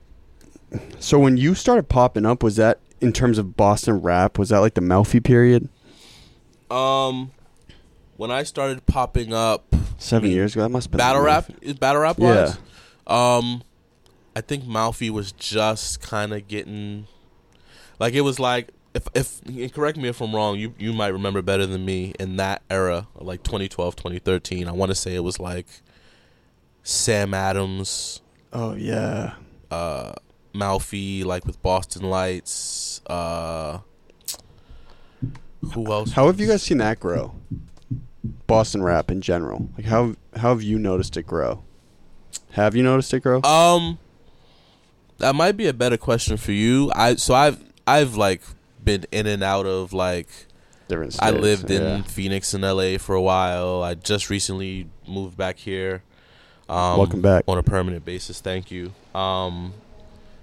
So when you started popping up, was that in terms of Boston rap? Was that like the Melfi period? Um, when I started popping up, Seven mean, years ago, that must have been battle rap is battle rap wise. Um, I think Malfi was just kind of getting, like it was like if if correct me if I'm wrong, you you might remember better than me in that era, like 2012, 2013. I want to say it was like Sam Adams, Oh yeah. uh, Malfi, like with Boston Lights. Uh, who else? How have you guys seen that grow? Boston rap in general. Like how how have you noticed it grow? Have you noticed it grow? Um, that might be a better question for you. I so I've I've like been in and out of like Different. states. I lived in yeah. Phoenix and LA for a while. I just recently moved back here. Um, Welcome back. on a permanent basis. Thank you. Um,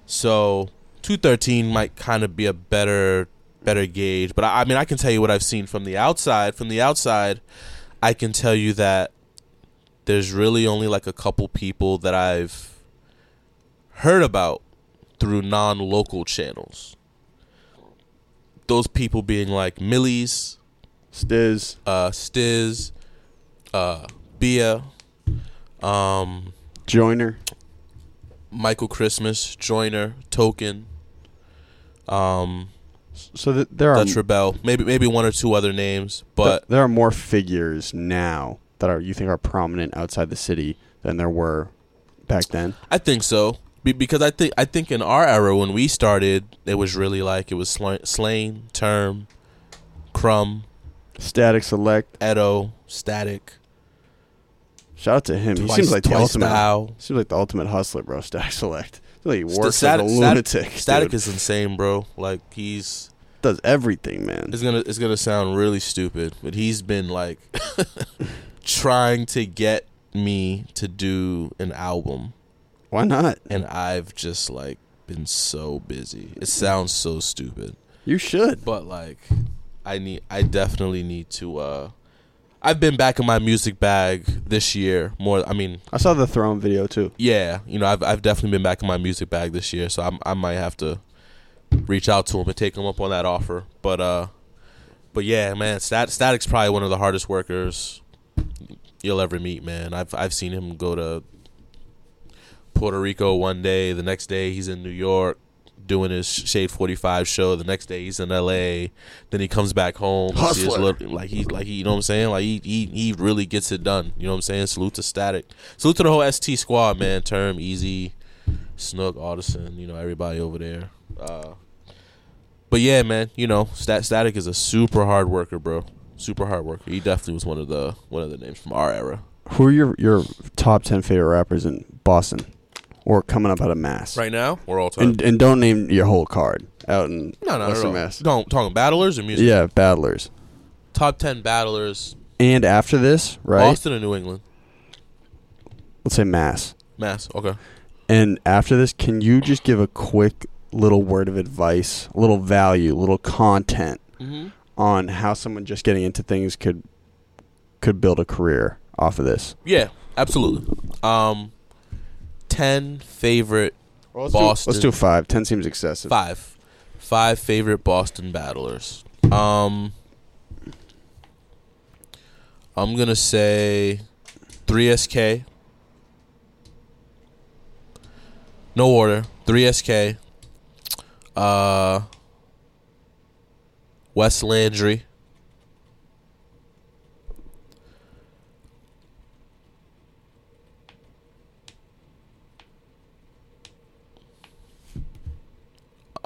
so two thirteen might kind of be a better better gauge, but I, I mean I can tell you what I've seen from the outside. From the outside, I can tell you that there's really only like a couple people that I've heard about through non-local channels. Those people being like Millyz, Stizz. uh, Stizz, uh, Bia, um, Joyner. Michael Christmas, Joyner, Token, um, So th- there are Dutch ReBelle, maybe maybe one or two other names, th- but there are more figures now that are you think are prominent outside the city than there were back then. I think so because I think I think in our era when we started, it was really like it was Sla- Slaine, Term, Crumb, Static Select. Edo, Static. Shout out to him. he seems like the ultimate. Style. Seems like the ultimate hustler, bro. Static Select. Like he works Static, like a lunatic. Static dude. is insane, bro. Like he's does everything, man. it's gonna it's gonna sound really stupid, but he's been like trying to get me to do an album, Why not? and I've just like been so busy. It sounds so stupid, You should. but like I need I definitely need to. uh I've been back in my music bag this year more. I mean, I saw the Throne video too. yeah, you know, I've I've definitely been back in my music bag this year, so I'm, I might have to reach out to him and take him up on that offer. But uh, but yeah, man, Stat, Static's probably one of the hardest workers you'll ever meet, man. I've I've seen him go to Puerto Rico one day, the next day he's in New York doing his Shade 45 show, the next day he's in LA, then he comes back home. see Hustler. little- like he like he, you know what I'm saying? Like he, he he really gets it done. You know what I'm saying? Salute to Static. Salute to the whole ST squad, man. Term, Easy, Snook, Audison, you know, everybody over there. Uh, but yeah, man, you know, Stat Static is a super hard worker, bro. Super hard worker. He definitely was one of the one of the names from our era. Who are your your top ten favorite rappers in Boston, or coming up out of Mass? Right now, we're all time. And and don't name your whole card out in no, no, Western no, no. Mass. Don't talking battlers or music. Yeah, battlers. Top ten battlers. And after this, right? Boston or New England. Let's say Mass. Mass. Okay. And after this, can you just give a quick little word of advice, a little value, little content Mm-hmm. on how someone just getting into things could could build a career off of this? Yeah, absolutely. Um, ten favorite let's Boston. Do, let's do five. Ten seems excessive. five, five favorite Boston battlers. Um, I'm gonna say three SK. No order. Three SK. Uh, Wes Landry.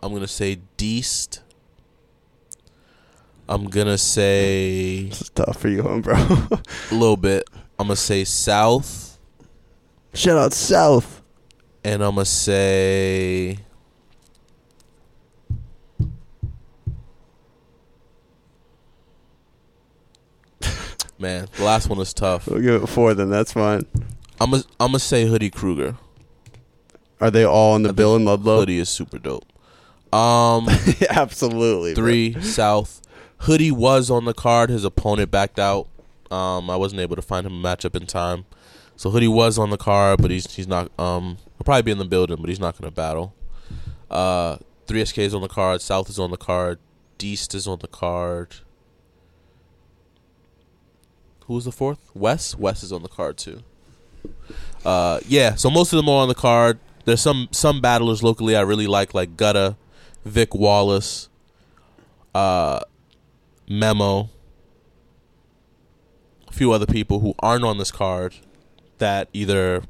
I'm gonna say Deist. I'm gonna say This is tough for you, huh, bro. a little bit. I'm gonna say South, Shout out South. and I'm gonna say. Man, the last one is tough. We'll give it four, then that's fine. I'm gonna I'm gonna say Hoodie Kruger. Are they all in the Bill and Ludlow? Hoodie is super dope. Um, Absolutely. bro. three South. Hoodie was on the card. His opponent backed out. Um, I wasn't able to find him a matchup in time. So Hoodie was on the card, but he's he's not. Um, he'll probably be in the building, but he's not going to battle. Uh, three SK is on the card. South is on the card. Deist is on the card. Who was the fourth? Wes. Wes is on the card too. Uh, yeah. So most of them are on the card. There's some some battlers locally I really like, like Gutta, Vic Wallace, uh, Memo, a few other people who aren't on this card that either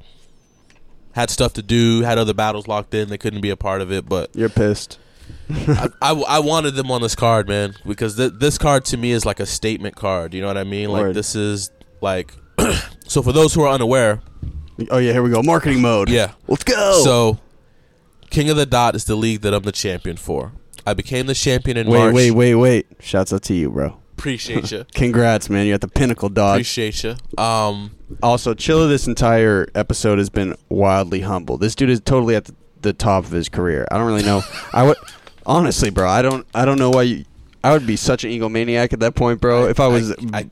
had stuff to do, had other battles locked in, they couldn't be a part of it, but You're pissed. I, I, I wanted them on this card, man, because th- this card to me is like a statement card. You know what I mean? Like this is like. so for those who are unaware, Oh yeah, here we go. Marketing mode. yeah. Let's go. So, King of the Dot is the league that I'm the champion for. I became the champion in wait, March. wait, wait, wait. wait. Shouts out to you, bro. Appreciate you. Congrats, man. You're at the pinnacle, dog. Appreciate you. Um, Also, Chilla, this entire episode has been wildly humble. This dude is totally at the, the top of his career. I don't really know. I would honestly, bro. I don't. I don't know why you. I would be such an egomaniac at that point, bro. if I was, I, I,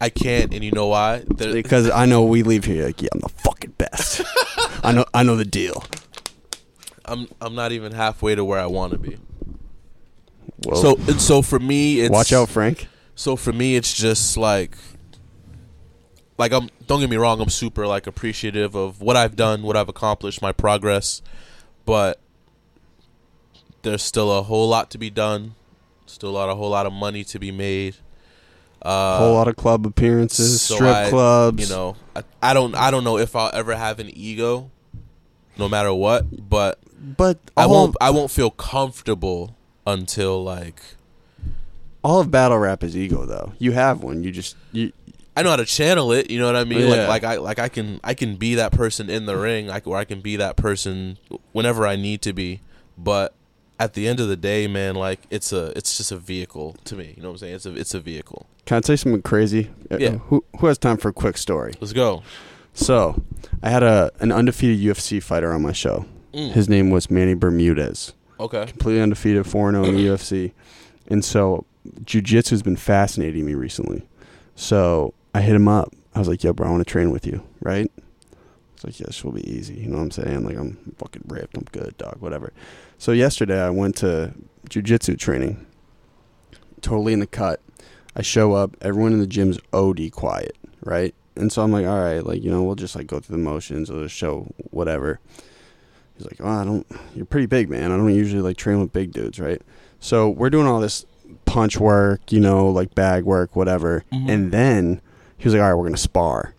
I can't, and you know why? There- because I know we leave here like, yeah, I'm the fucking best. I know. I know the deal. I'm I'm not even halfway to where I want to be. Whoa. So and so for me, it's watch out, Frank. So for me, it's just like, like I'm. Don't get me wrong. I'm super like appreciative of what I've done, what I've accomplished, my progress, but there's still a whole lot to be done. Still a lot, a whole lot of money to be made. A Uh, whole lot of club appearances, so strip I- clubs. You know, I, I don't. I don't know if I'll ever have an ego, no matter what. But but I won't. I won't feel comfortable until like all of battle rap is ego though. You have one. You just you I know how to channel it. You know what I mean? Yeah. Like like I like I can I can be that person in the ring. I, or I can be that person whenever I need to be. But at the end of the day, man, like it's a it's just a vehicle to me. You know what I'm saying? It's a it's a vehicle. can I tell you something crazy? Uh, Yeah. Who who has time for a quick story? Let's go. So, I had a an undefeated UFC fighter on my show. Mm. His name was Manny Bermudez. Okay. completely undefeated, 4 0 in the UFC. And so, jujitsu has been fascinating me recently. So, I hit him up. I was like, yo, bro, I want to train with you, right? He's like, yeah, this will be easy. You know what I'm saying? Like, I'm fucking ripped. I'm good, dog, whatever. So, yesterday, I went to jujitsu training, totally in the cut. I show up, everyone in the gym's OD quiet, right? And so I'm like, all right, like, you know, we'll just like go through the motions, we'll just show whatever. He's like, oh, I don't, you're pretty big, man. I don't usually like train with big dudes, right? So we're doing all this punch work, you know, like bag work, whatever. Mhm. And then he was like, all right, we're going to spar.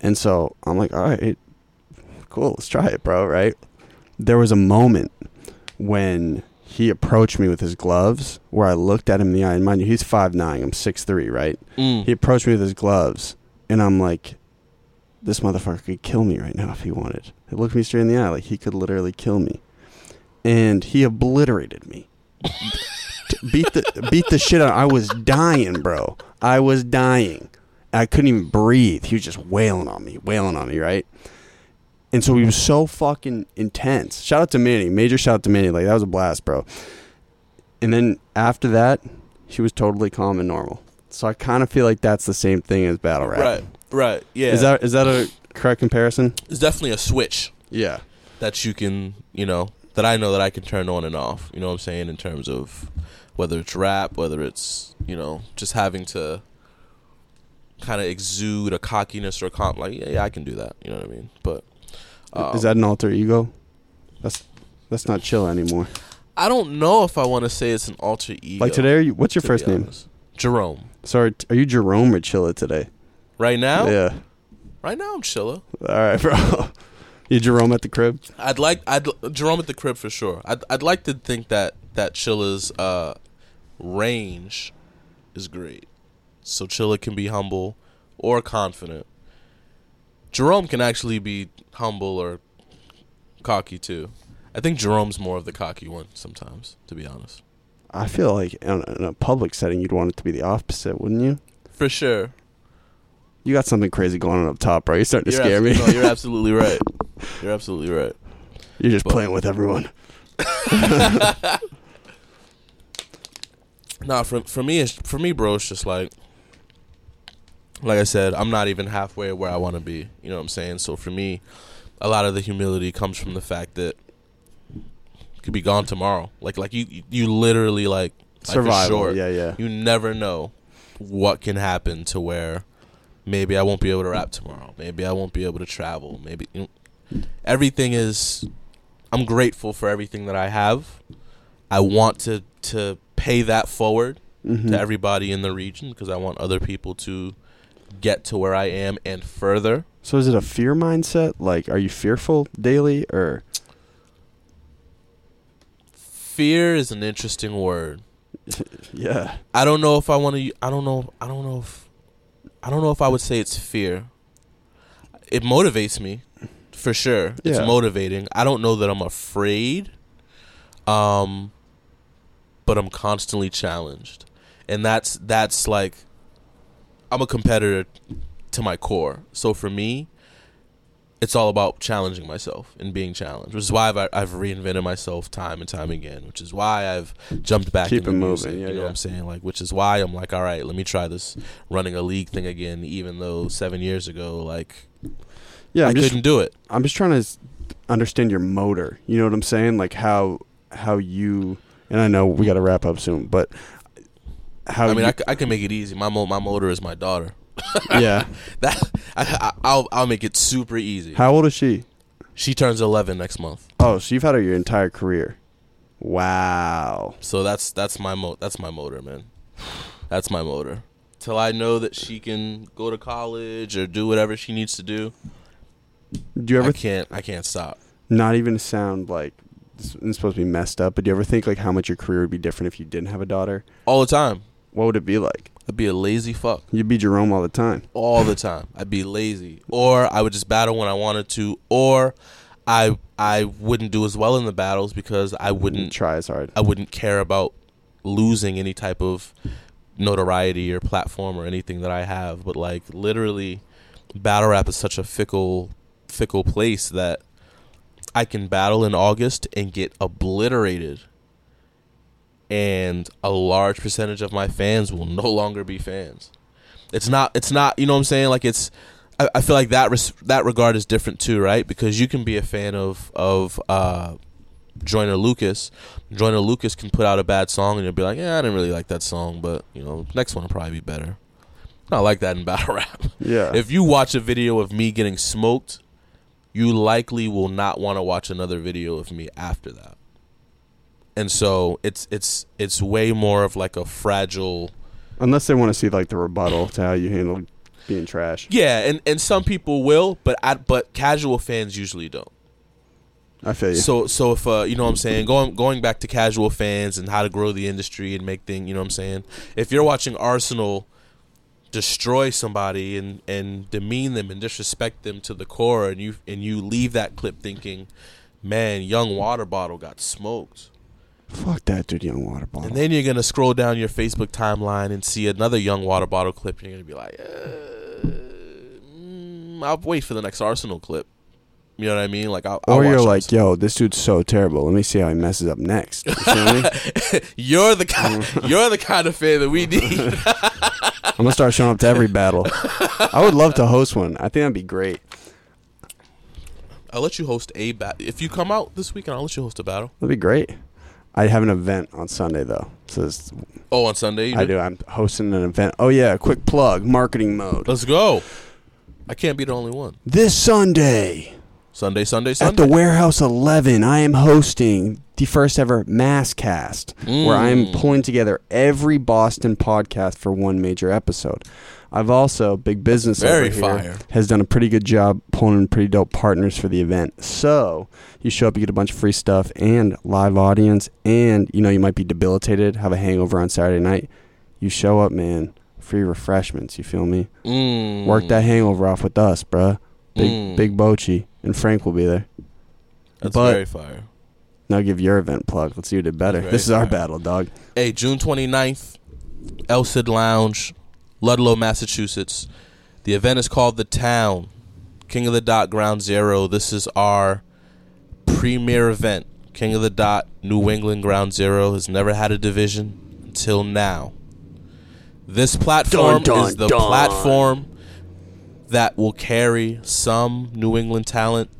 And so I'm like, all right, cool, let's try it, bro, right? There was a moment when he approached me with his gloves where I looked at him in the eye. And mind you, he's 5'9, I'm 6'3, right? Mm. He approached me with his gloves, and I'm like, this motherfucker could kill me right now if he wanted. He looked me straight in the eye, like he could literally kill me. And he obliterated me. beat the beat the shit out. I was dying, bro. I was dying. I couldn't even breathe. He was just wailing on me, wailing on me, right? And so he was so fucking intense. Shout out to Manny. Major shout out to Manny. Like that was a blast, bro. And then after that, he was totally calm and normal. So I kind of feel like that's the same thing as battle rap. Right. Right. Yeah. Is that is that a correct comparison? it's definitely a switch Yeah. that you can, you know, that I know that I can turn on and off. You know what I'm saying in terms of whether it's rap, whether it's, you know, just having to kind of exude a cockiness or a comp like yeah, yeah, I can do that. You know what I mean? But um, is that an alter ego? That's that's not chill anymore. I don't know if I want to say it's an alter ego. Like today, you, what's your to first name? Jerome. Sorry, are you Jerome or Chilla today? Right now? Yeah. Right now I'm chilla. All right, bro. you Jerome at the crib? I'd like I'd Jerome at the crib for sure. I'd I'd like to think that that Chilla's uh range is great. So Chilla can be humble or confident. Jerome can actually be humble or cocky too. I think Jerome's more of the cocky one sometimes, to be honest. I feel like in a public setting, you'd want it to be the opposite, wouldn't you? For sure. You got something crazy going on up top, bro. You're starting to You're scare abso- me. No, you're absolutely right. You're absolutely right. You're just But- playing with everyone. Nah, for for me, it's, for me, bro, it's just like, like I said, I'm not even halfway where I want to be. You know what I'm saying? So for me, a lot of the humility comes from the fact that it could be gone tomorrow. Like like you you literally like Survival. sure, Yeah, yeah. You never know what can happen to where maybe I won't be able to rap tomorrow. Maybe I won't be able to travel. Maybe you know, everything is. I'm grateful for everything that I have. I want to to pay that forward Mhm. to everybody in the region because I want other people to get to where I am and further. So is it a fear mindset? Like, are you fearful daily, or Fear is an interesting word. yeah? I don't know if I want to. I don't know. I don't know if. I don't know if I would say it's fear. It motivates me, for sure. It's Yeah. motivating. I don't know that I'm afraid. Um, but I'm constantly challenged, and that's that's like. I'm a competitor to my core, so for me, it's all about challenging myself and being challenged, which is why I've, I've reinvented myself time and time again, which is why I've jumped back Keep into it music, moving, yeah, you know yeah. what I'm saying? Like, which is why I'm like, all right, let me try this running a league thing again, even though seven years ago, like, Yeah, I just couldn't do it. I'm just trying to understand your motor. You know what I'm saying? Like how how you and I know we got to wrap up soon, but how I mean, you, I, I can make it easy. My mo- my motor is my daughter. yeah. That I, I, I'll I'll make it super easy. How old is she? She turns 11 next month, Oh, so you've had her your entire career. Wow. so that's that's my mo that's my motor, man. That's my motor. Till I know that she can go to college or do whatever she needs to do. Do you ever I can't I can't stop. not even sound like this is supposed to be messed up, but do you ever think like how much your career would be different if you didn't have a daughter? All the time. What would it be like? I'd be a lazy fuck You'd be Jerome all the time. all the time. I'd be lazy, or I would just battle when I wanted to, or I I wouldn't do as well in the battles because I wouldn't try as hard. I wouldn't care about losing any type of notoriety or platform or anything that I have. But like literally, battle rap is such a fickle, fickle place that I can battle in August and get obliterated, and a large percentage of my fans will no longer be fans. It's not. It's not. You know what I'm saying? Like it's. I, I feel like that res- that regard is different too, right? Because you can be a fan of of uh, Joyner Lucas. Joyner Lucas can put out a bad song and you'll be like, yeah, I didn't really like that song, but you know, next one will probably be better. Not like that in battle rap. Yeah. If you watch a video of me getting smoked, you likely will not want to watch another video of me after that. And so it's it's it's way more of like a fragile Unless they want to see like the rebuttal to how you handle being trash. Yeah, and, and some people will, but I, but casual fans usually don't. I feel you. So so if uh, you know what I'm saying, going going back to casual fans and how to grow the industry and make things, you know what I'm saying. If you're watching Arsenal destroy somebody and and demean them and disrespect them to the core, and you and you leave that clip thinking, man, young water bottle got smoked. Fuck that dude, young water bottle. And then you're gonna scroll down your Facebook timeline and see another young water bottle clip, and you're gonna be like, uh, mm, I'll wait for the next Arsenal clip. You know what I mean? Like, I'll, I'll or you're like, Arsenal. yo, this dude's so terrible. Let me see how he messes up next. You you're the kind, you're the kind of fan that we need. I'm gonna start showing up to every battle. I would love to host one. I think that'd be great. I'll let you host a bat. If you come out this weekend, I'll let you host a battle. That'd be great. I have an event on Sunday though. So Oh, on Sunday. you I do. I'm hosting an event. Oh yeah, quick plug, marketing mode. Let's go. I can't be the only one. This Sunday Sunday, Sunday, Sunday. at the Warehouse 11, I am hosting the first ever Mass Cast, where I am Mm. pulling together every Boston podcast for one major episode. I've also big business Very over fire. here has done a pretty good job pulling in pretty dope partners for the event. So you show up, you get a bunch of free stuff and live audience, and you know you might be debilitated, have a hangover on Saturday night. You show up, man. Free refreshments. You feel me? Mm. Work that hangover off with us, bruh. Big Mm. Big Bochi and Frank will be there. That's but- very fire. Now give your event plug. Let's see who did better. This is our battle, dog. Hey, June 29th, El Cid Lounge, Ludlow, Massachusetts. The event is called The Town, King of the Dot Ground Zero. This is our premier event. King of the Dot, New England Ground Zero has never had a division until now. This platform Dun, dun, is the dun. platform that will carry some New England talent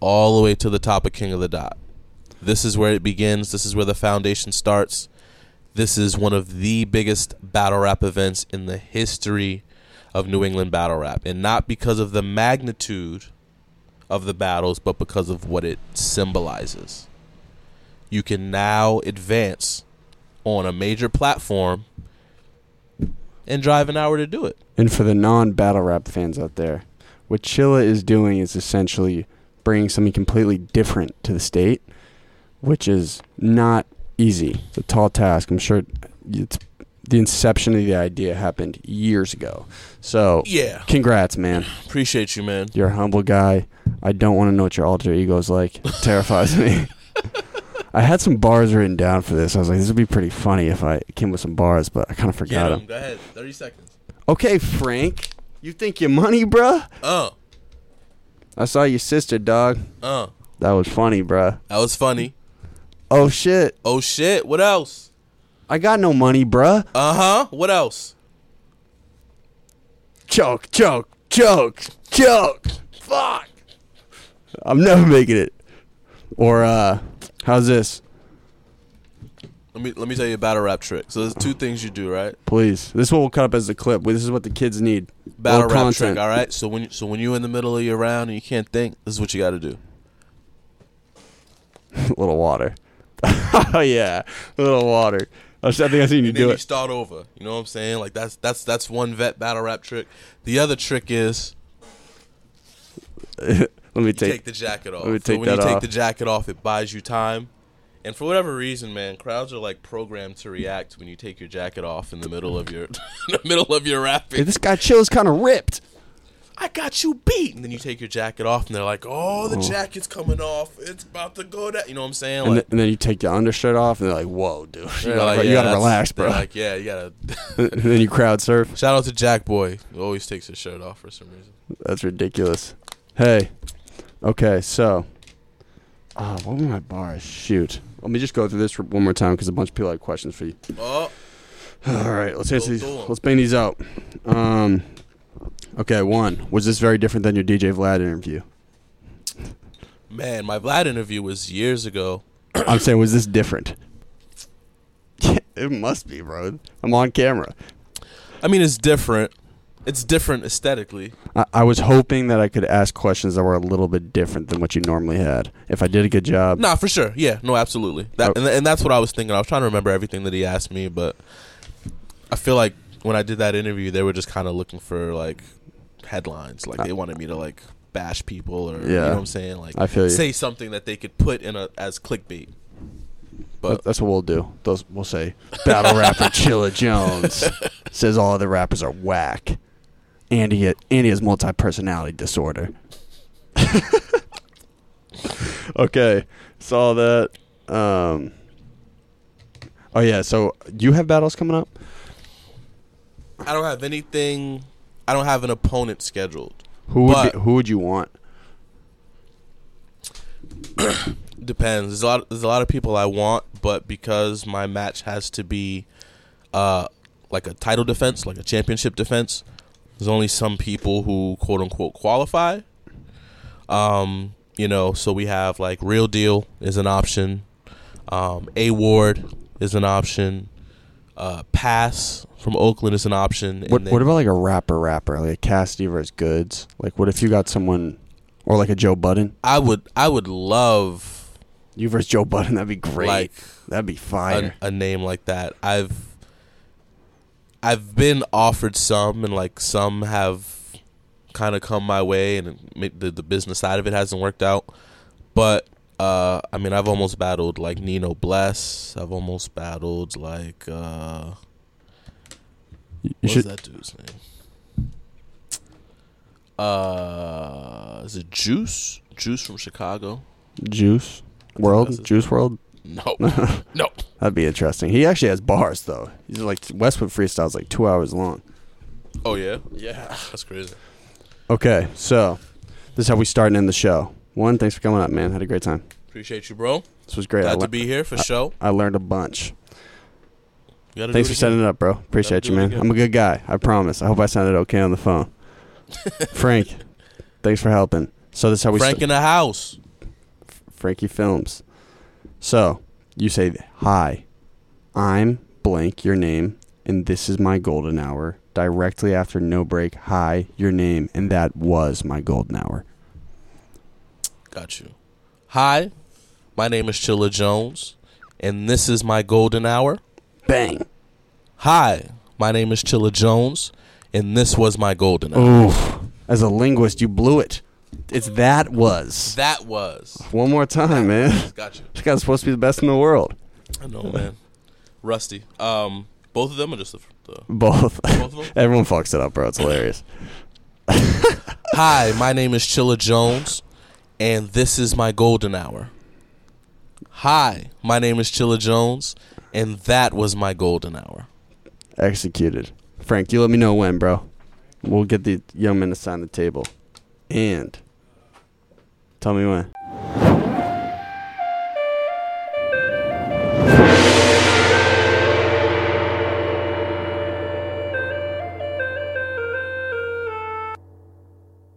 all the way to the top of King of the Dot. This is where it begins. This is where the foundation starts. This is one of the biggest battle rap events in the history of New England battle rap. And not because of the magnitude of the battles, but because of what it symbolizes. You can now advance on a major platform and drive an hour to do it. And for the non-battle rap fans out there, what Chilla is doing is essentially bringing something completely different to the state, which is not easy. It's a tall task. I'm sure it's the inception of the idea happened years ago. So, Yeah. congrats, man. Appreciate you, man. You're a humble guy. I don't want to know what your alter ego is like. It terrifies me. I had some bars written down for this. I was like, this would be pretty funny if I came with some bars, but I kind of forgot Get them. Go ahead. 30 seconds. Okay, Frank. You think you're money, bruh? Uh, I saw your sister, dog. uh. That was funny, bruh. That was funny. Oh, shit. Oh, shit. What else? I got no money, bruh. Uh huh. What else? Choke, choke, choke, choke. Fuck. I'm never making it. Or, uh, how's this? Let me let me tell you a battle rap trick. So there's two things you do, right? Please. This one will cut up as a clip. This is what the kids need. Battle rap content. trick, all right? So when you, so when you're in the middle of your round and you can't think, this is what you got to do. a little water. Oh yeah, a little water. I think I seen you And do you it. start over. You know what I'm saying? Like that's that's that's one vet battle rap trick. The other trick is Let me you take. take, the jacket off. let me take so take when you that take off. the jacket off, it buys you time, And for whatever reason, man, crowds are like programmed to react when you take your jacket off in the middle of your in the middle of your rapping. this guy chill is kind of ripped. I got you beat, and then you take your jacket off, and they're like, "Oh, the jacket's coming off. It's about to go down." You know what I'm saying? And, Like, th- and then you take your undershirt off, and they're like, "Whoa, dude, you they're gotta, like, you "Yeah, gotta that's- relax, they're bro." Like, yeah, you gotta. and then you crowd surf. Shout out to Jack Boy. He always takes his shirt off for some reason. That's ridiculous. Hey, okay, so, uh, what were my bars? Shoot, let me just go through this one more time because a bunch of people have questions for you. Oh, All right, let's answer these. through 'em. Let's bang these out. Um, okay, one was this very different than your DJ Vlad interview? man, my Vlad interview was years ago. I'm saying, was this different? it must be, bro. I'm on camera. I mean, it's different. It's different aesthetically. I, I was hoping that I could ask questions that were a little bit different than what you normally had. If I did a good job, Nah, for sure. Yeah, no, absolutely. That Oh. and, and that's what I was thinking. I was trying to remember everything that he asked me, but I feel like when I did that interview, they were just kind of looking for like headlines. Like they wanted me to like bash people or you Uh, know what I'm saying? Like I feel you. say something that they could put in a as clickbait. But that's what we'll do. Those we'll say battle rapper Chilla Jones says all other rappers are whack. Andy Andy has multi personality disorder. okay, saw that. Um, oh yeah, so you have battles coming up. I don't have anything. I don't have an opponent scheduled. Who would be, who would you want? Depends. There's a lot. There's a lot of people I want, but because my match has to be, uh, like a title defense, like a championship defense, there's only some people who quote unquote qualify. Um, you know, so we have like Real Deal is an option. Um, A Ward is an option. Uh, Pass from Oakland is an option. What what about like a rapper rapper like a Cassidy versus Goodz? Like what if you got someone or like a Joe Budden? I would. I would love You versus Joe Budden, that'd be great. like that'd be a, fire. a name like that. I've I've been offered some, and like some have kind of come my way, and it the the business side of it hasn't worked out. But uh, I mean, I've almost battled like Nino Bless. I've almost battled like uh, what's should that dude's name? Uh, is it Juice? Juice from Chicago? Juice WRLD, Juice WRLD. No, no. That'd be interesting. He actually has bars though. He's like Westwood freestyle's like two hours long. Oh yeah, yeah. That's crazy. Okay, so this is how we start and end the show. One, thanks for coming up, man. Had a great time. Appreciate you, bro. This was great. I, Glad to be here for show. I learned a bunch. You Thanks for setting it up, bro. Appreciate you, man. I'm a good guy. I promise. I hope I sounded okay on the phone. Frank, thanks for helping. So this is how we Frank st- in the house. Frankie Films. So you say, "Hi, I'm blank your name, and this is my golden hour." Directly after no break, "Hi, your name," and that was my golden hour. Got you. Hi, my name is Chilla Jones, and this is my golden hour. Bang. Hi, my name is Chilla Jones, and this was my golden hour. Oof. As a linguist, you blew it. It's that was. That was. One more time, man. Got you. This guy's supposed to be the best in the world. I know, man. Rusty. Um, both of them are just the. the Both. both of them. Everyone fucks it up, bro. It's hilarious. Hi, my name is Chilla Jones, and this is my golden hour. Hi, my name is Chilla Jones, and that was my golden hour. Executed. Frank, you let me know when, bro. We'll get the young men to sign the table. And tell me when.